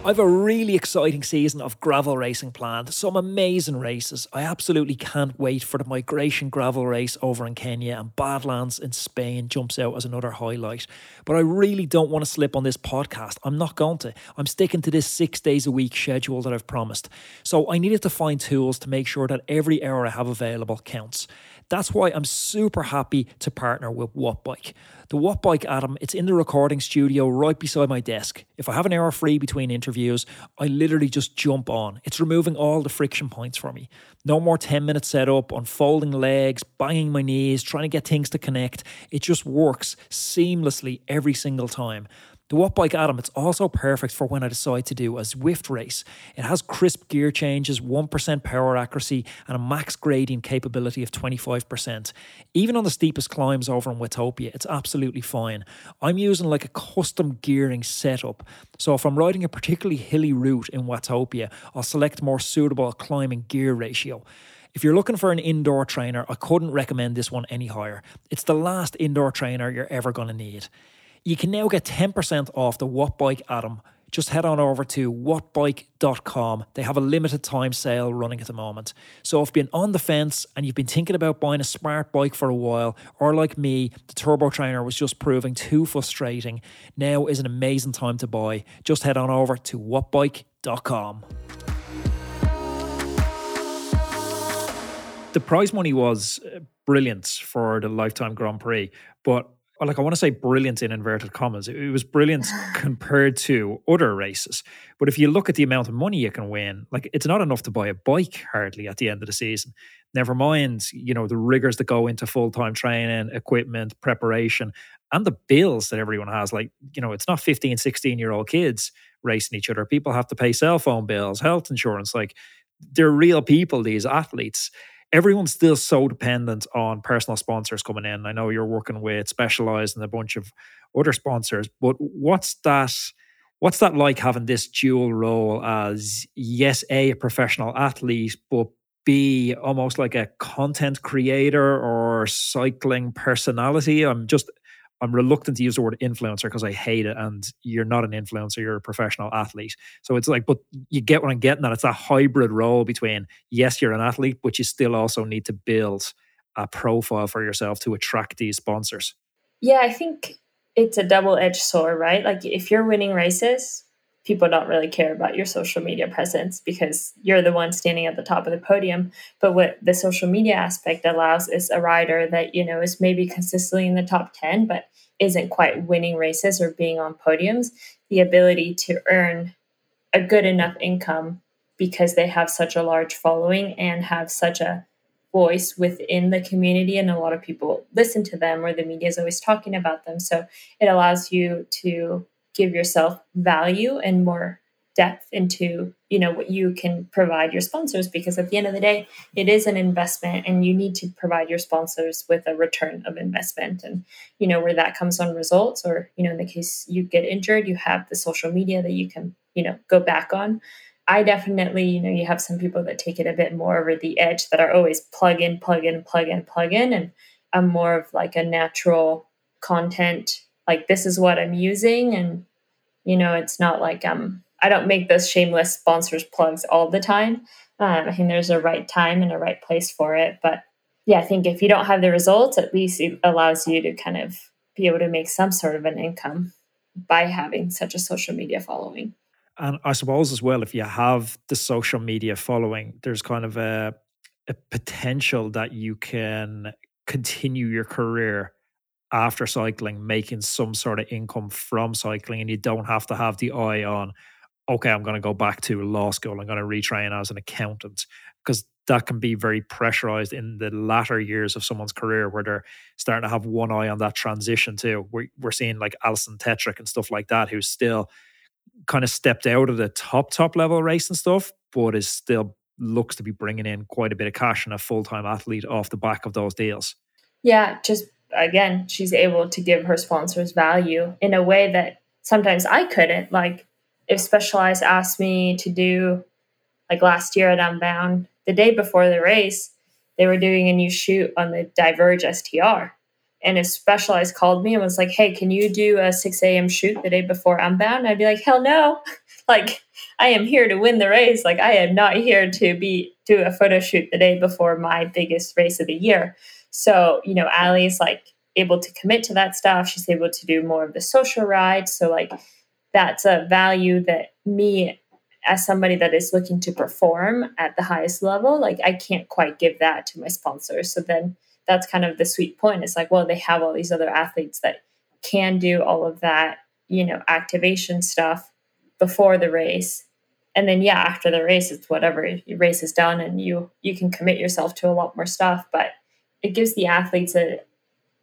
I've a really exciting season of gravel racing planned, some amazing races. I absolutely can't wait for the Migration Gravel race over in Kenya and Badlands in Spain jumps out as another highlight. But I really don't want to slip on this podcast. I'm not going to. I'm sticking to this six days a week schedule that I've promised. So I needed to find tools to make sure that every hour I have available counts. That's why I'm super happy to partner with Wattbike. The Wattbike Atom, it's in the recording studio right beside my desk. If I have an hour free between interviews, I literally just jump on. It's removing all the friction points for me. No more 10 minute setup, unfolding legs, banging my knees, trying to get things to connect. It just works seamlessly every single time. The Wattbike Atom, it's also perfect for when I decide to do a Zwift race. It has crisp gear changes, 1% power accuracy, and a max gradient capability of 25%. Even on the steepest climbs over in Watopia, it's absolutely fine. I'm using like a custom gearing setup. So if I'm riding a particularly hilly route in Watopia, I'll select more suitable climbing gear ratio. If you're looking for an indoor trainer, I couldn't recommend this one any higher. It's the last indoor trainer you're ever going to need. You can now get 10% off the Wattbike Atom just head on over to wattbike.com. They have a limited time sale running at the moment. So if you've been on the fence and you've been thinking about buying a smart bike for a while, or like me, the Turbo Trainer was just proving too frustrating, now is an amazing time to buy. Just head on over to wattbike.com. The prize money was uh, brilliant for the Lifetime Grand Prix, but like I want to say brilliant in inverted commas. It was brilliant *sighs* compared to other races. But if you look at the amount of money you can win, like it's not enough to buy a bike hardly at the end of the season. Never mind, you know, the rigors that go into full-time training, equipment, preparation, and the bills that everyone has. Like, you know, it's not 15, 16 year old kids racing each other. People have to pay cell phone bills, health insurance. Like they're real people, these athletes everyone's still so dependent on personal sponsors coming in. I know you're working with Specialized and a bunch of other sponsors, but what's that? What's that like having this dual role as yes, a, a professional athlete, but B, almost like a content creator or cycling personality? I'm just I'm reluctant to use the word influencer because I hate it. And you're not an influencer, you're a professional athlete. So it's like, but you get what I'm getting at. It's a hybrid role between, yes, you're an athlete, but you still also need to build a profile for yourself to attract these sponsors. Yeah, I think it's a double edged sword, right? Like if you're winning races, people don't really care about your social media presence because you're the one standing at the top of the podium. But what the social media aspect allows is a rider that, you know, is maybe consistently in the top 10, but isn't quite winning races or being on podiums, the ability to earn a good enough income because they have such a large following and have such a voice within the community and a lot of people listen to them or the media is always talking about them so it allows you to give yourself value and more depth into you know what you can provide your sponsors because at the end of the day it is an investment and you need to provide your sponsors with a return of investment. And you know where that comes on results or you know in the case you get injured you have the social media that you can you know go back on. I definitely you know you have some people that take it a bit more over the edge that are always plug in plug in plug in plug in. And i'm more of like a natural content like this is what i'm using and you know it's not like um I don't make those shameless sponsors plugs all the time. Um, I think there's a right time and a right place for it. But yeah, I think if you don't have the results, at least it allows you to kind of be able to make some sort of an income by having such a social media following. And I suppose as well, if you have the social media following, there's kind of a, a potential that you can continue your career after cycling, making some sort of income from cycling, and you don't have to have the eye on okay, I'm going to go back to law school. I'm going to retrain as an accountant because that can be very pressurized in the latter years of someone's career where they're starting to have one eye on that transition too. We're, we're seeing like Alison Tetrick and stuff like that, who's still kind of stepped out of the top, top level race and stuff, but is still looks to be bringing in quite a bit of cash and a full time athlete off the back of those deals. Yeah, just again, she's able to give her sponsors value in a way that sometimes I couldn't. Like, if Specialized asked me to do, like last year at Unbound, the day before the race, they were doing a new shoot on the Diverge STR. And if Specialized called me and was like, hey, can you do a 6 a.m. shoot the day before Unbound? I'd be like, hell no. *laughs* like, I am here to win the race. Like, I am not here to be do a photo shoot the day before my biggest race of the year. So, you know, Ali's like able to commit to that stuff. She's able to do more of the social ride. So, like, that's a value that me as somebody that is looking to perform at the highest level like i can't quite give that to my sponsors so then that's kind of the sweet point it's like well they have all these other athletes that can do all of that you know activation stuff before the race and then yeah after the race it's whatever your race is done and you you can commit yourself to a lot more stuff but it gives the athletes a,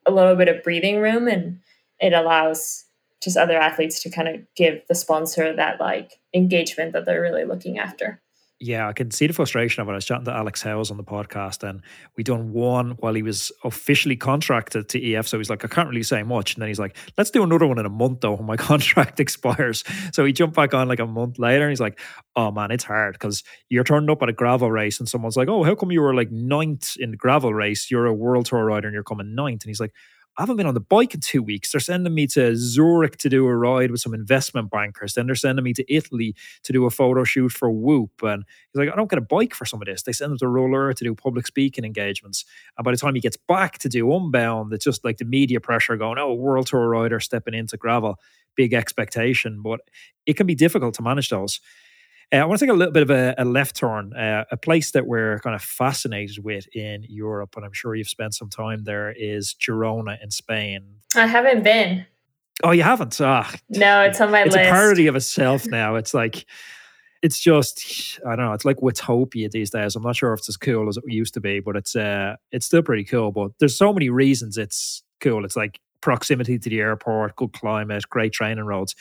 a little bit of breathing room and it allows just other athletes to kind of give the sponsor that like engagement that they're really looking after. Yeah, I can see the frustration of it. I was chatting to Alex Howes on the podcast, and we done one while he was officially contracted to EF. So he's like, I can't really say much. And then he's like, let's do another one in a month though when my *laughs* contract expires. So he jumped back on like a month later, and he's like, Oh man, it's hard because you're turned up at a gravel race, and someone's like, Oh, how come you were like ninth in the gravel race? You're a world tour rider, and you're coming ninth. And he's like, I haven't been on the bike in two weeks. They're sending me to Zurich to do a ride with some investment bankers. Then they're sending me to Italy to do a photo shoot for Whoop. And he's like, I don't get a bike for some of this. They send him to Roller to do public speaking engagements. And by the time he gets back to do Unbound, it's just like the media pressure going, oh, World Tour rider stepping into gravel. Big expectation. But it can be difficult to manage those. Uh, I want to take a little bit of a, a left turn, uh, a place that we're kind of fascinated with in Europe, and I'm sure you've spent some time there, is Girona in Spain. I haven't been. Oh, you haven't? Ah, no, it's on my it's list. It's a parody of itself now. It's like, it's just, I don't know, it's like Watopia these days. I'm not sure if it's as cool as it used to be, but it's uh, it's still pretty cool. But there's so many reasons it's cool. It's like proximity to the airport, good climate, great training roads.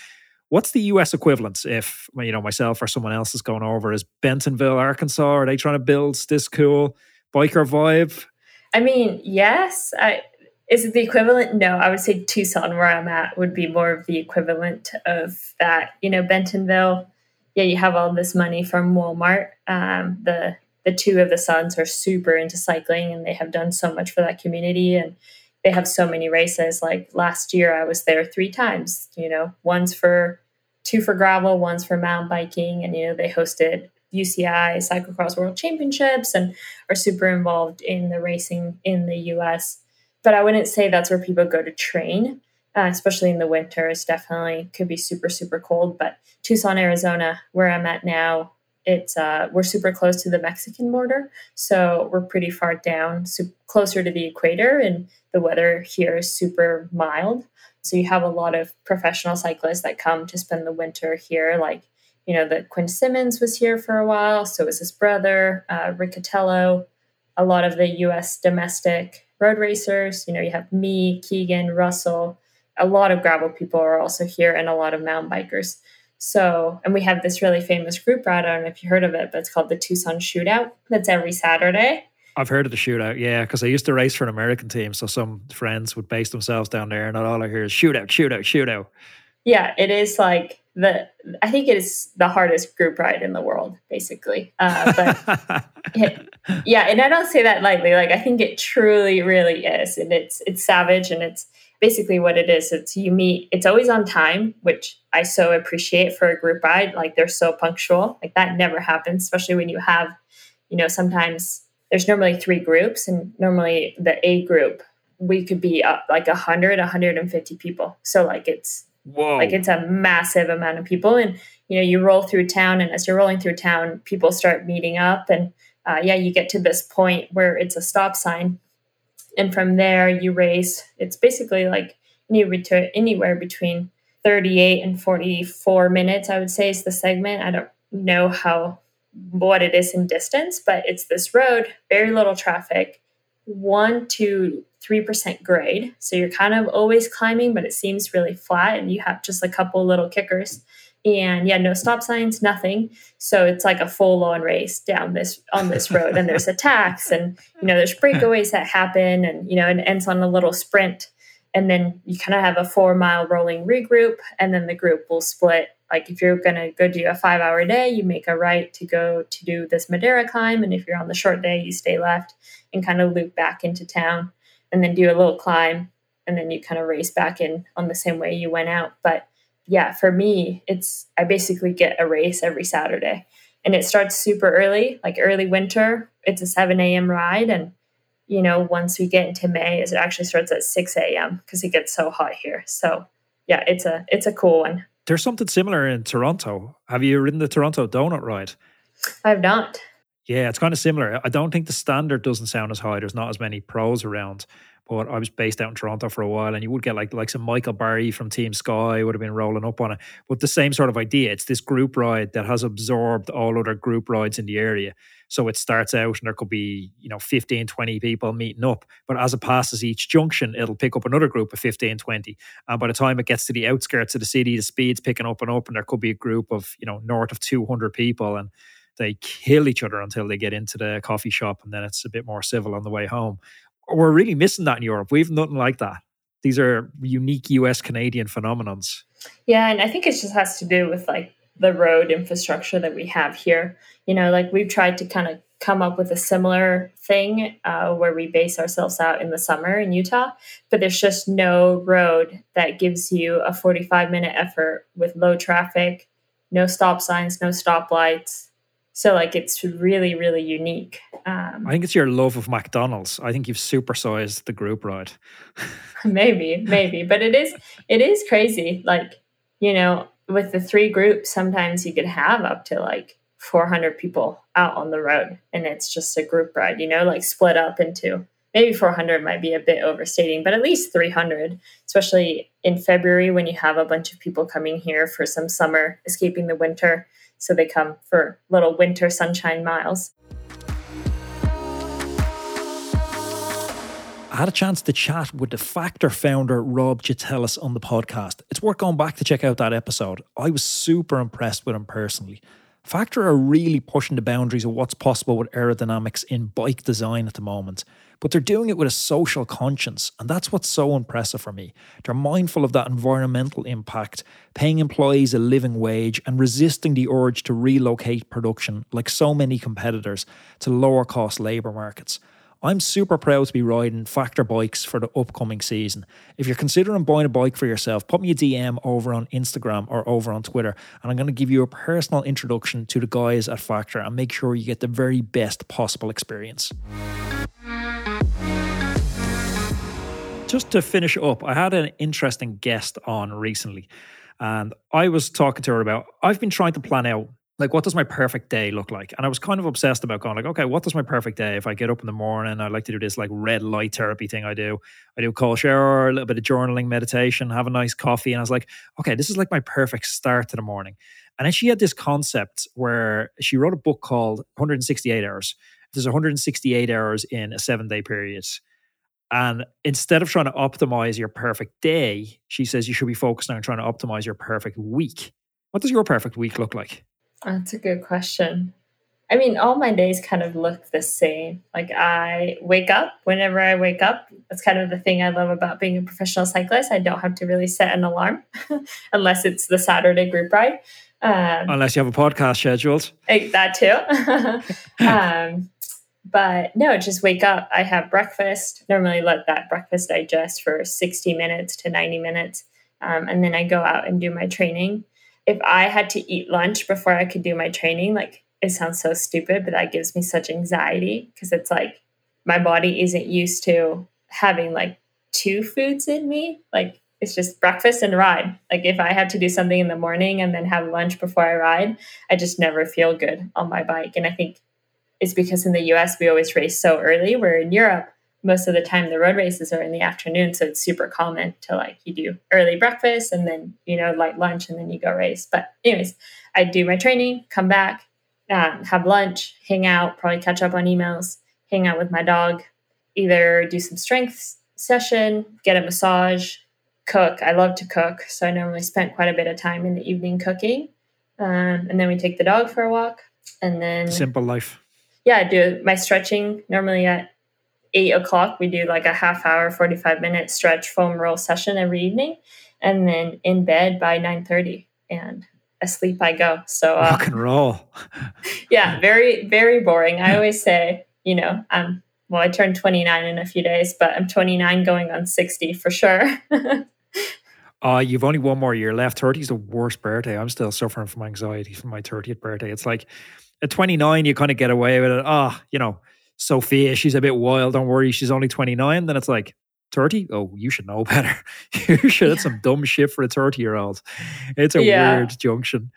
What's the US equivalent if you know myself or someone else is going over? Is Bentonville, Arkansas? Are they trying to build this cool biker vibe? I mean, yes. I, is it the equivalent? No, I would say Tucson, where I'm at, would be more of the equivalent of that. You know, Bentonville. Yeah, you have all this money from Walmart. Um, the the two of the sons are super into cycling, and they have done so much for that community. And they have so many races. Like last year, I was there three times. You know, one's for two for gravel, one's for mountain biking, and you know they hosted UCI Cyclocross World Championships and are super involved in the racing in the U.S. But I wouldn't say that's where people go to train, uh, especially in the winter. It's definitely could be super super cold. But Tucson, Arizona, where I'm at now, it's uh, we're super close to the Mexican border, so we're pretty far down, so closer to the equator, and the weather here is super mild. So you have a lot of professional cyclists that come to spend the winter here. Like you know, the Quinn Simmons was here for a while, so was his brother uh, Riccatello. A lot of the U.S. domestic road racers. You know, you have me, Keegan, Russell. A lot of gravel people are also here, and a lot of mountain bikers. So, and we have this really famous group ride. I don't know if you heard of it, but it's called the Tucson Shootout. That's every Saturday. I've heard of the shootout, yeah, because I used to race for an American team. So some friends would base themselves down there, and all I hear is shootout, shootout, shootout. Yeah, it is like the. I think it is the hardest group ride in the world, basically. Uh, but *laughs* it, yeah, and I don't say that lightly. Like I think it truly, really is, and it's it's savage, and it's basically what it is. It's you meet. It's always on time, which I so appreciate for a group ride. Like they're so punctual. Like that never happens, especially when you have, you know, sometimes there's normally three groups, and normally the A group we could be up like 100, 150 people. So like it's Whoa. like it's a massive amount of people, and you know you roll through town, and as you're rolling through town, people start meeting up, and uh, yeah, you get to this point where it's a stop sign, and from there you race. It's basically like anywhere between 38 and 44 minutes, I would say, is the segment. I don't know how what it is in distance, but it's this road, very little traffic, one to three percent grade. So you're kind of always climbing, but it seems really flat, and you have just a couple little kickers. And yeah, no stop signs, nothing. So it's like a full on race down this on this road. and there's *laughs* attacks, and you know there's breakaways that happen, and you know it ends on a little sprint. And then you kind of have a four mile rolling regroup, and then the group will split like if you're going to go do a five hour day you make a right to go to do this Madera climb and if you're on the short day you stay left and kind of loop back into town and then do a little climb and then you kind of race back in on the same way you went out but yeah for me it's i basically get a race every saturday and it starts super early like early winter it's a 7 a.m ride and you know once we get into may it actually starts at 6 a.m because it gets so hot here so yeah it's a it's a cool one there's something similar in Toronto. Have you ridden the Toronto Donut Ride? I've not. Yeah, it's kind of similar. I don't think the standard doesn't sound as high. There's not as many pros around. But I was based out in Toronto for a while, and you would get like like some Michael Barry from Team Sky would have been rolling up on it. But the same sort of idea. It's this group ride that has absorbed all other group rides in the area. So it starts out and there could be, you know, 15, 20 people meeting up. But as it passes each junction, it'll pick up another group of 15, 20. And by the time it gets to the outskirts of the city, the speed's picking up and up, and there could be a group of, you know, north of 200 people. And they kill each other until they get into the coffee shop and then it's a bit more civil on the way home we're really missing that in Europe. We've nothing like that. These are unique US Canadian phenomenons. Yeah, and I think it just has to do with like the road infrastructure that we have here. You know, like we've tried to kind of come up with a similar thing uh, where we base ourselves out in the summer in Utah, but there's just no road that gives you a 45 minute effort with low traffic, no stop signs, no stoplights. So like it's really really unique. Um, I think it's your love of McDonald's. I think you've supersized the group ride. *laughs* maybe, maybe, but it is it is crazy. Like you know, with the three groups, sometimes you could have up to like 400 people out on the road and it's just a group ride, you know, like split up into maybe 400 might be a bit overstating, but at least 300, especially in February when you have a bunch of people coming here for some summer, escaping the winter. So they come for little winter sunshine miles. I had a chance to chat with the Factor founder, Rob Gitelis, on the podcast. It's worth going back to check out that episode. I was super impressed with him personally. Factor are really pushing the boundaries of what's possible with aerodynamics in bike design at the moment, but they're doing it with a social conscience, and that's what's so impressive for me. They're mindful of that environmental impact, paying employees a living wage, and resisting the urge to relocate production, like so many competitors, to lower cost labour markets. I'm super proud to be riding Factor bikes for the upcoming season. If you're considering buying a bike for yourself, put me a DM over on Instagram or over on Twitter, and I'm going to give you a personal introduction to the guys at Factor and make sure you get the very best possible experience. Just to finish up, I had an interesting guest on recently, and I was talking to her about I've been trying to plan out like what does my perfect day look like? And i was kind of obsessed about going like okay what does my perfect day? If i get up in the morning i like to do this like red light therapy thing i do. I do a cold shower a little bit of journaling meditation have a nice coffee. And i was like okay this is like my perfect start to the morning. And then she had this concept where she wrote a book called 168 hours. There's 168 hours in a seven day period. And instead of trying to optimize your perfect day she says you should be focused on trying to optimize your perfect week. What does your perfect week look like that's a good question. I mean, all my days kind of look the same. Like I wake up whenever I wake up. That's kind of the thing I love about being a professional cyclist. I don't have to really set an alarm *laughs* unless it's the Saturday group ride. Um, unless you have a podcast scheduled. That too. *laughs* um, but no, just wake up. I have breakfast. Normally let that breakfast digest for 60 minutes to 90 minutes. Um, and then I go out and do my training if I had to eat lunch before I could do my training, like it sounds so stupid, but that gives me such anxiety because it's like my body isn't used to having like two foods in me. Like it's just breakfast and ride. Like if I had to do something in the morning and then have lunch before I ride, I just never feel good on my bike. And I think it's because in the US we always race so early, where in Europe most of the time the road races are in the afternoon so it's super common to like you do early breakfast and then you know light lunch and then you go race. But anyways i do my training come back um, have lunch hang out probably catch up on emails hang out with my dog either do some strength session get a massage cook. I love to cook so i normally spend quite a bit of time in the evening cooking. Um, and then we take the dog for a walk and then simple life. Yeah I do my stretching normally at eight o'clock, we do like a half hour, 45 minute stretch foam roll session every evening. And then in bed by 9 30 and asleep I go. So uh, rock and roll. *laughs* yeah, very, very boring. I always say, you know, I'm well, I turned 29 in a few days, but I'm 29 going on 60 for sure. *laughs* uh, you've only one more year left. 30 is the worst birthday. I'm still suffering from anxiety from my 30th birthday. It's like at 29, you kind of get away with it. Ah, oh, you know, Sofia, she's a bit wild. Don't worry, she's only 29. Then it's like, 30? Oh, you should know *laughs* better. you should have some *laughs* dumb shit for a 30 year old. It's a yeah. weird junction.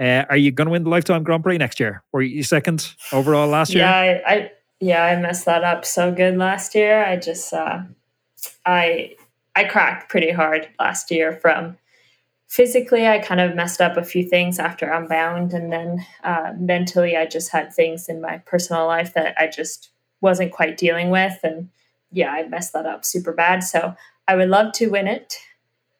Uh, are you going to win the Lifetime Grand Prix next year? Were you second overall last year? Yeah, I, I yeah, I messed that up so good last year. I just uh, I I cracked pretty hard last year from physically i kind of messed up a few things after unbound and then uh, mentally i just had things in my personal life that i just wasn't quite dealing with and yeah i messed that up super bad. So i would love to win it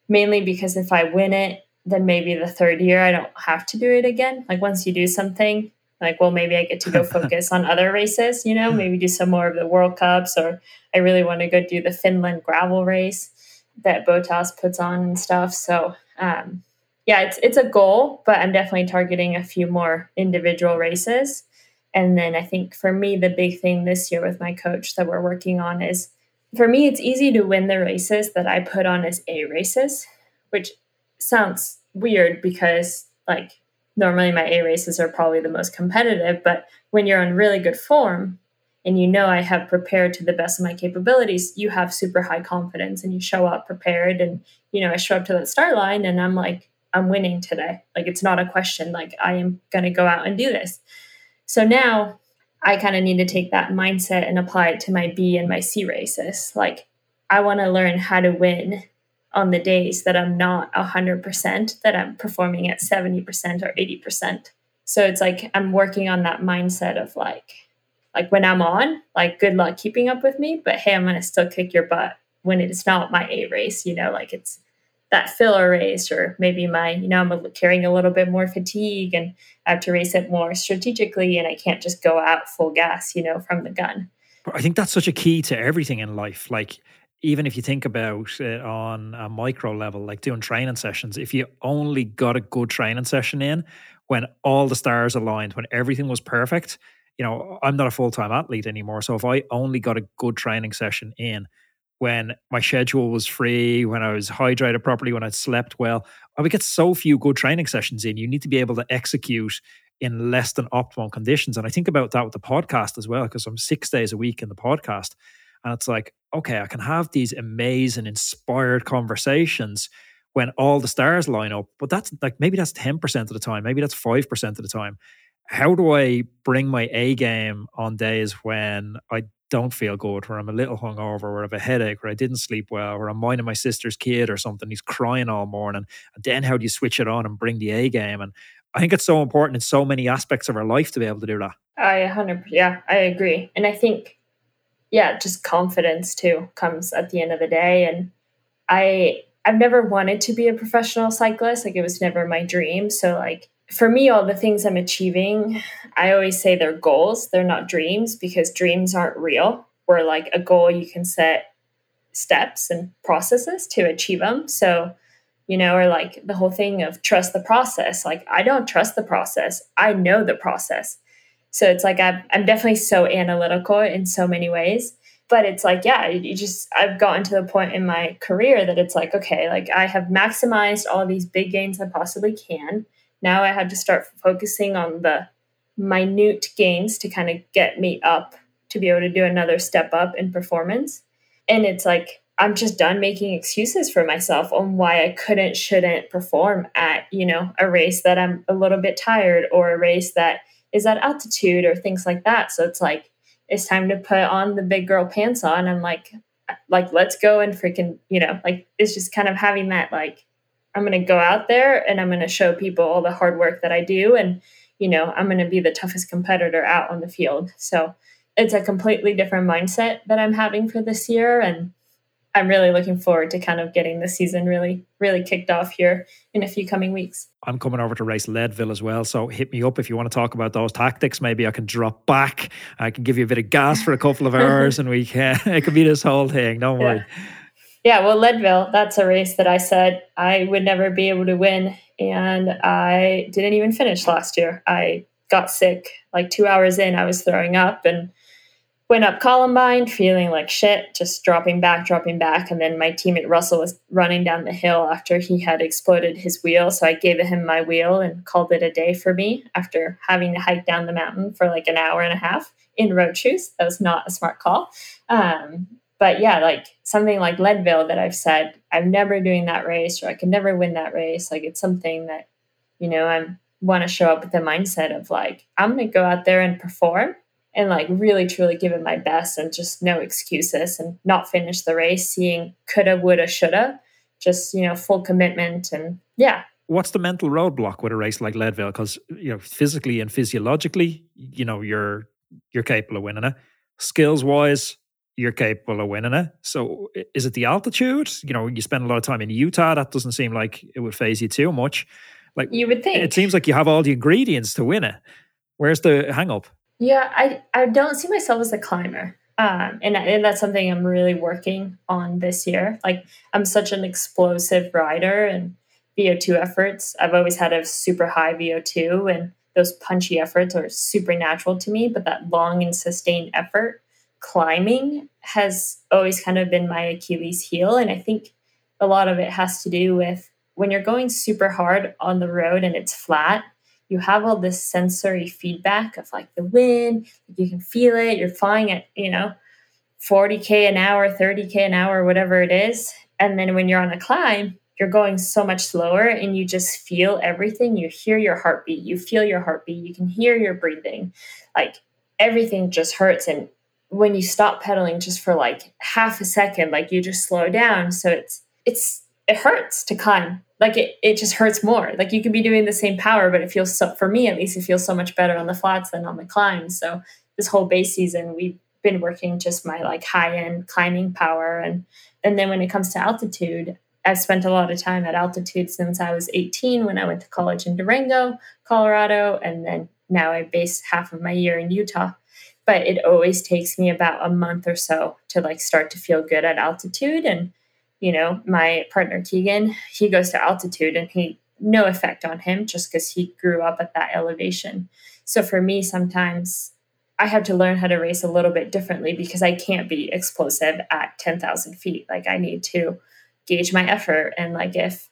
mainly because if i win it then maybe the third year i don't have to do it again. Like once you do something like well maybe i get to go *laughs* focus on other races you know maybe do some more of the world cups or i really want to go do the finland gravel race that Bottas puts on and stuff. So um, yeah, it's it's a goal, but I'm definitely targeting a few more individual races. And then I think for me, the big thing this year with my coach that we're working on is for me, it's easy to win the races that I put on as A races, which sounds weird because, like, normally my A races are probably the most competitive. But when you're on really good form and you know I have prepared to the best of my capabilities, you have super high confidence and you show up prepared. And, you know, I show up to that start line and I'm like, I'm winning today. Like, it's not a question. Like, I am going to go out and do this. So now I kind of need to take that mindset and apply it to my B and my C races. Like, I want to learn how to win on the days that I'm not 100%, that I'm performing at 70% or 80%. So it's like I'm working on that mindset of like, like when I'm on, like good luck keeping up with me, but hey, I'm going to still kick your butt when it's not my A race, you know, like it's that filler race or maybe my, you know, I'm carrying a little bit more fatigue and I have to race it more strategically and I can't just go out full gas, you know, from the gun. I think that's such a key to everything in life. Like even if you think about it on a micro level, like doing training sessions, if you only got a good training session in when all the stars aligned, when everything was perfect, you know, I'm not a full time athlete anymore. So if I only got a good training session in when my schedule was free, when I was hydrated properly, when I slept well, I would get so few good training sessions in. You need to be able to execute in less than optimal conditions. And I think about that with the podcast as well, because I'm six days a week in the podcast. And it's like, okay, I can have these amazing, inspired conversations when all the stars line up. But that's like maybe that's 10% of the time, maybe that's 5% of the time. How do I bring my A game on days when I don't feel good, where I'm a little hungover, or I have a headache, or I didn't sleep well, or I'm minding my sister's kid or something, he's crying all morning. And then how do you switch it on and bring the A game? And I think it's so important in so many aspects of our life to be able to do that. I 100 yeah, I agree. And I think yeah, just confidence too comes at the end of the day. And I I've never wanted to be a professional cyclist. Like it was never my dream. So like for me, all the things I'm achieving, I always say they're goals. They're not dreams because dreams aren't real. Where like a goal, you can set steps and processes to achieve them. So, you know, or like the whole thing of trust the process. Like I don't trust the process. I know the process. So it's like I'm, I'm definitely so analytical in so many ways. But it's like, yeah, you just, I've gotten to the point in my career that it's like, okay, like I have maximized all these big gains I possibly can. Now I had to start focusing on the minute gains to kind of get me up to be able to do another step up in performance. And it's like, I'm just done making excuses for myself on why I couldn't, shouldn't perform at, you know, a race that I'm a little bit tired or a race that is at altitude or things like that. So it's like it's time to put on the big girl pants on I'm like like let's go and freaking you know like it's just kind of having that like I'm gonna go out there and I'm gonna show people all the hard work that I do and you know I'm gonna be the toughest competitor out on the field. So it's a completely different mindset that I'm having for this year and I'm really looking forward to kind of getting the season really, really kicked off here in a few coming weeks. I'm coming over to race Leadville as well. So hit me up if you want to talk about those tactics. Maybe I can drop back. I can give you a bit of gas for a couple of *laughs* hours and we can, *laughs* it could be this whole thing. Don't worry. Yeah, well, Leadville, that's a race that I said I would never be able to win. And I didn't even finish last year. I got sick like two hours in, I was throwing up and went up Columbine feeling like shit, just dropping back, dropping back. And then my teammate Russell was running down the hill after he had exploded his wheel. So I gave him my wheel and called it a day for me after having to hike down the mountain for like an hour and a half in road shoes. That was not a smart call. Um, but yeah, like something like Leadville that I've said, I'm never doing that race or I can never win that race. Like it's something that, you know, I'm want to show up with the mindset of like, I'm going to go out there and perform and like really truly give it my best and just no excuses and not finish the race seeing coulda woulda shoulda just you know full commitment and yeah. What's the mental roadblock with a race like leadville? Because you know physically and physiologically you know you're you're capable of winning it. Skills wise you're capable of winning it. So is it the altitude? You know you spend a lot of time in utah. That doesn't seem like it would phase you too much. Like you would think. it seems like you have all the ingredients to win it. Where's the hang up? Yeah, I, I don't see myself as a climber. Um, and, and that's something I'm really working on this year. Like, I'm such an explosive rider and VO2 efforts. I've always had a super high VO2, and those punchy efforts are super natural to me, but that long and sustained effort, climbing has always kind of been my Achilles heel. And I think a lot of it has to do with when you're going super hard on the road and it's flat, you have all this sensory feedback of like the wind, you can feel it, you're flying at, you know, 40K an hour, 30K an hour, whatever it is. And then when you're on a climb, you're going so much slower and you just feel everything. You hear your heartbeat, you feel your heartbeat, you can hear your breathing. Like everything just hurts. And when you stop pedaling just for like half a second, like you just slow down. So it's, it's, it hurts to climb. Like it, it just hurts more. Like you could be doing the same power, but it feels so, for me at least, it feels so much better on the flats than on the climbs. So this whole base season, we've been working just my like high end climbing power. And, and then when it comes to altitude, I've spent a lot of time at altitude since I was 18 when I went to college in Durango, Colorado, and then now I base half of my year in Utah. But it always takes me about a month or so to like start to feel good at altitude. And, you know, my partner Keegan, he goes to altitude and he no effect on him just because he grew up at that elevation. So for me, sometimes I have to learn how to race a little bit differently because I can't be explosive at 10,000 feet. Like I need to gauge my effort. And like if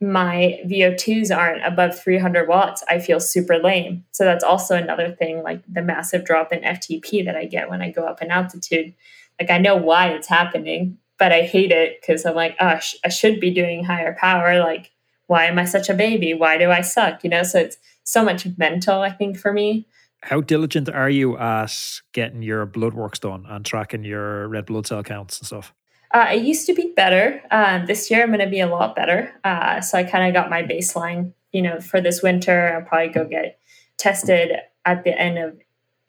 my VO2s aren't above 300 watts, I feel super lame. So that's also another thing, like the massive drop in FTP that I get when I go up in altitude. Like I know why it's happening, but I hate it because I'm like, oh, I should be doing higher power. Like, why am I such a baby? Why do I suck? You know, so it's so much mental, I think, for me. How diligent are you at getting your blood works done and tracking your red blood cell counts and stuff? Uh, used to be better. Uh, this year, I'm going to be a lot better. Uh, so I kind of got my baseline. You know, for this winter, I'll probably go get tested at the end of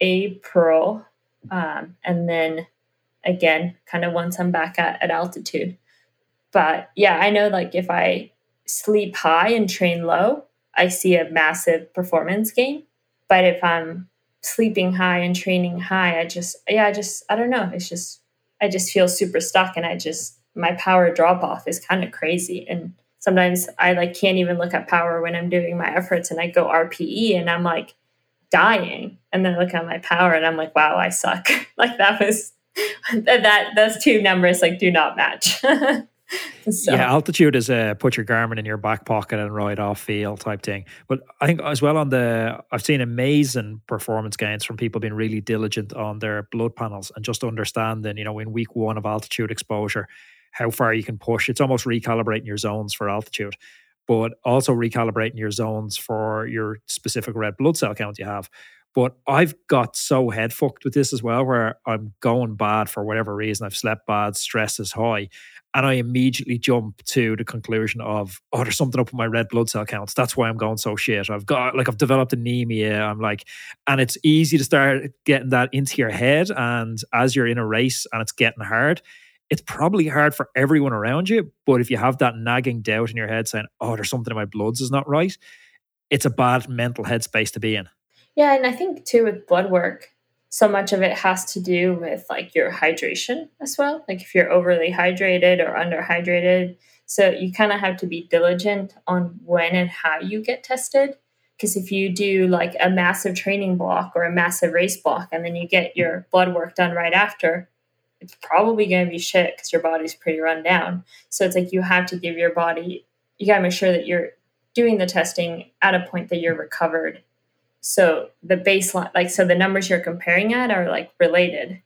April, um, and then again, kind of once I'm back at, at altitude. But yeah, I know like if I sleep high and train low, I see a massive performance gain. But if I'm sleeping high and training high, I just yeah, I just I don't know. It's just I just feel super stuck and I just my power drop off is kind of crazy. And sometimes I like can't even look at power when I'm doing my efforts and I go RPE and I'm like dying. And then I look at my power and I'm like wow I suck. *laughs* Like that was *laughs* that those two numbers like do not match *laughs* *laughs* so. Yeah, altitude is a put your Garmin in your back pocket and ride off field type thing. But I think as well on the, I've seen amazing performance gains from people being really diligent on their blood panels and just understanding, you know, in week one of altitude exposure, how far you can push. It's almost recalibrating your zones for altitude, but also recalibrating your zones for your specific red blood cell count you have. But I've got so head fucked with this as well, where I'm going bad for whatever reason. I've slept bad, stress is high, and I immediately jump to the conclusion of, oh, there's something up with my red blood cell counts. That's why I'm going so shit. I've got like I've developed anemia. I'm like, and it's easy to start getting that into your head. And as you're in a race and it's getting hard, it's probably hard for everyone around you. But if you have that nagging doubt in your head saying, oh, there's something in my bloods is not right, it's a bad mental headspace to be in. Yeah, and I think too with blood work, so much of it has to do with like your hydration as well. Like if you're overly hydrated or underhydrated. So you kind of have to be diligent on when and how you get tested. Because if you do like a massive training block or a massive race block and then you get your blood work done right after, it's probably going to be shit because your body's pretty run down. So it's like you have to give your body, you got to make sure that you're doing the testing at a point that you're recovered so the baseline, like, so the numbers you're comparing at are like related.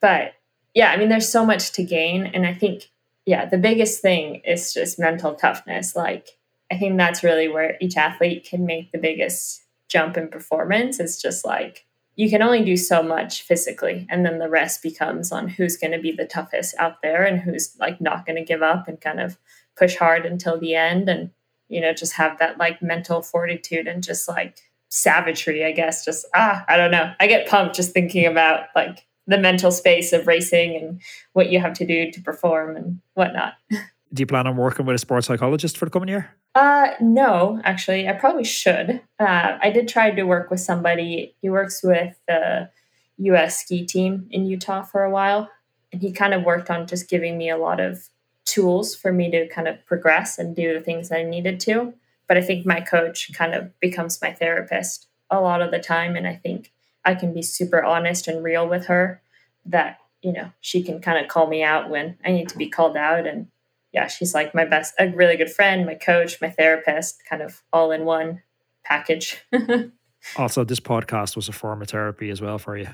But yeah, I mean, there's so much to gain. And I think, yeah, the biggest thing is just mental toughness. Like, I think that's really where each athlete can make the biggest jump in performance. It's just like, you can only do so much physically and then the rest becomes on who's going to be the toughest out there and who's like not going to give up and kind of push hard until the end and you know just have that like mental fortitude and just like savagery, I guess. Just ah, I don't know. I get pumped just thinking about like the mental space of racing and what you have to do to perform and whatnot. *laughs* Do you plan on working with a sports psychologist for the coming year? Uh, no, actually, I probably should. Uh, I did try to work with somebody. He works with the U.S. ski team in Utah for a while, and he kind of worked on just giving me a lot of tools for me to kind of progress and do the things I needed to but I think my coach kind of becomes my therapist. a lot of the time. And I think I can be super honest and real with her that, you know, she can kind of call me out when I need to be called out. And yeah, she's like my best, a really good friend, my coach, my therapist, kind of all in one package. *laughs* also, this podcast was a form of therapy as well for you.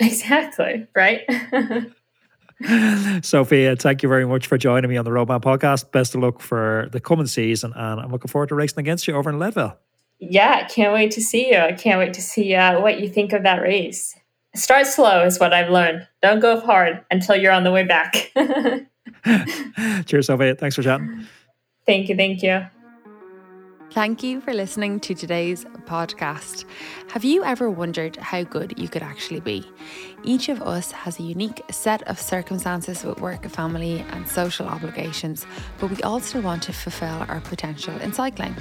Exactly, right? *laughs* *laughs* Sofia, thank you very much for joining me on the Roadman podcast. Best of luck for the coming season, and I'm looking forward to racing against you over in Leadville. Yeah, can't wait to see you. I can't wait to see uh, what you think of that race. Start slow is what I've learned. Don't go hard until you're on the way back. *laughs* *laughs* Cheers, Sofia. Thanks for chatting. Thank you. Thank you. Thank you for listening to today's podcast. Have you ever wondered how good you could actually be? Each of us has a unique set of circumstances with work, family, and social obligations, but we all still want to fulfill our potential in cycling.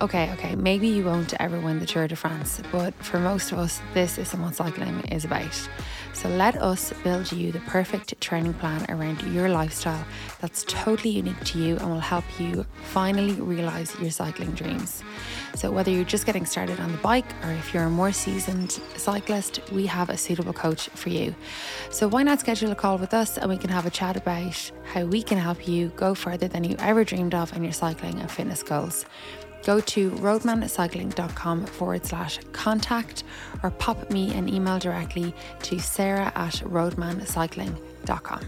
Okay, okay, maybe you won't ever win the Tour de France, but for most of us, this is what cycling is about. So let us build you the perfect training plan around your lifestyle that's totally unique to you and will help you finally realize your cycling dreams. So, whether you're just getting started on the bike or if you're a more seasoned cyclist, we have a suitable coach for you. So, why not schedule a call with us and we can have a chat about how we can help you go further than you ever dreamed of in your cycling and fitness goals? go to roadmancycling.com forward slash contact or pop me an email directly to sarah at roadmancycling.com.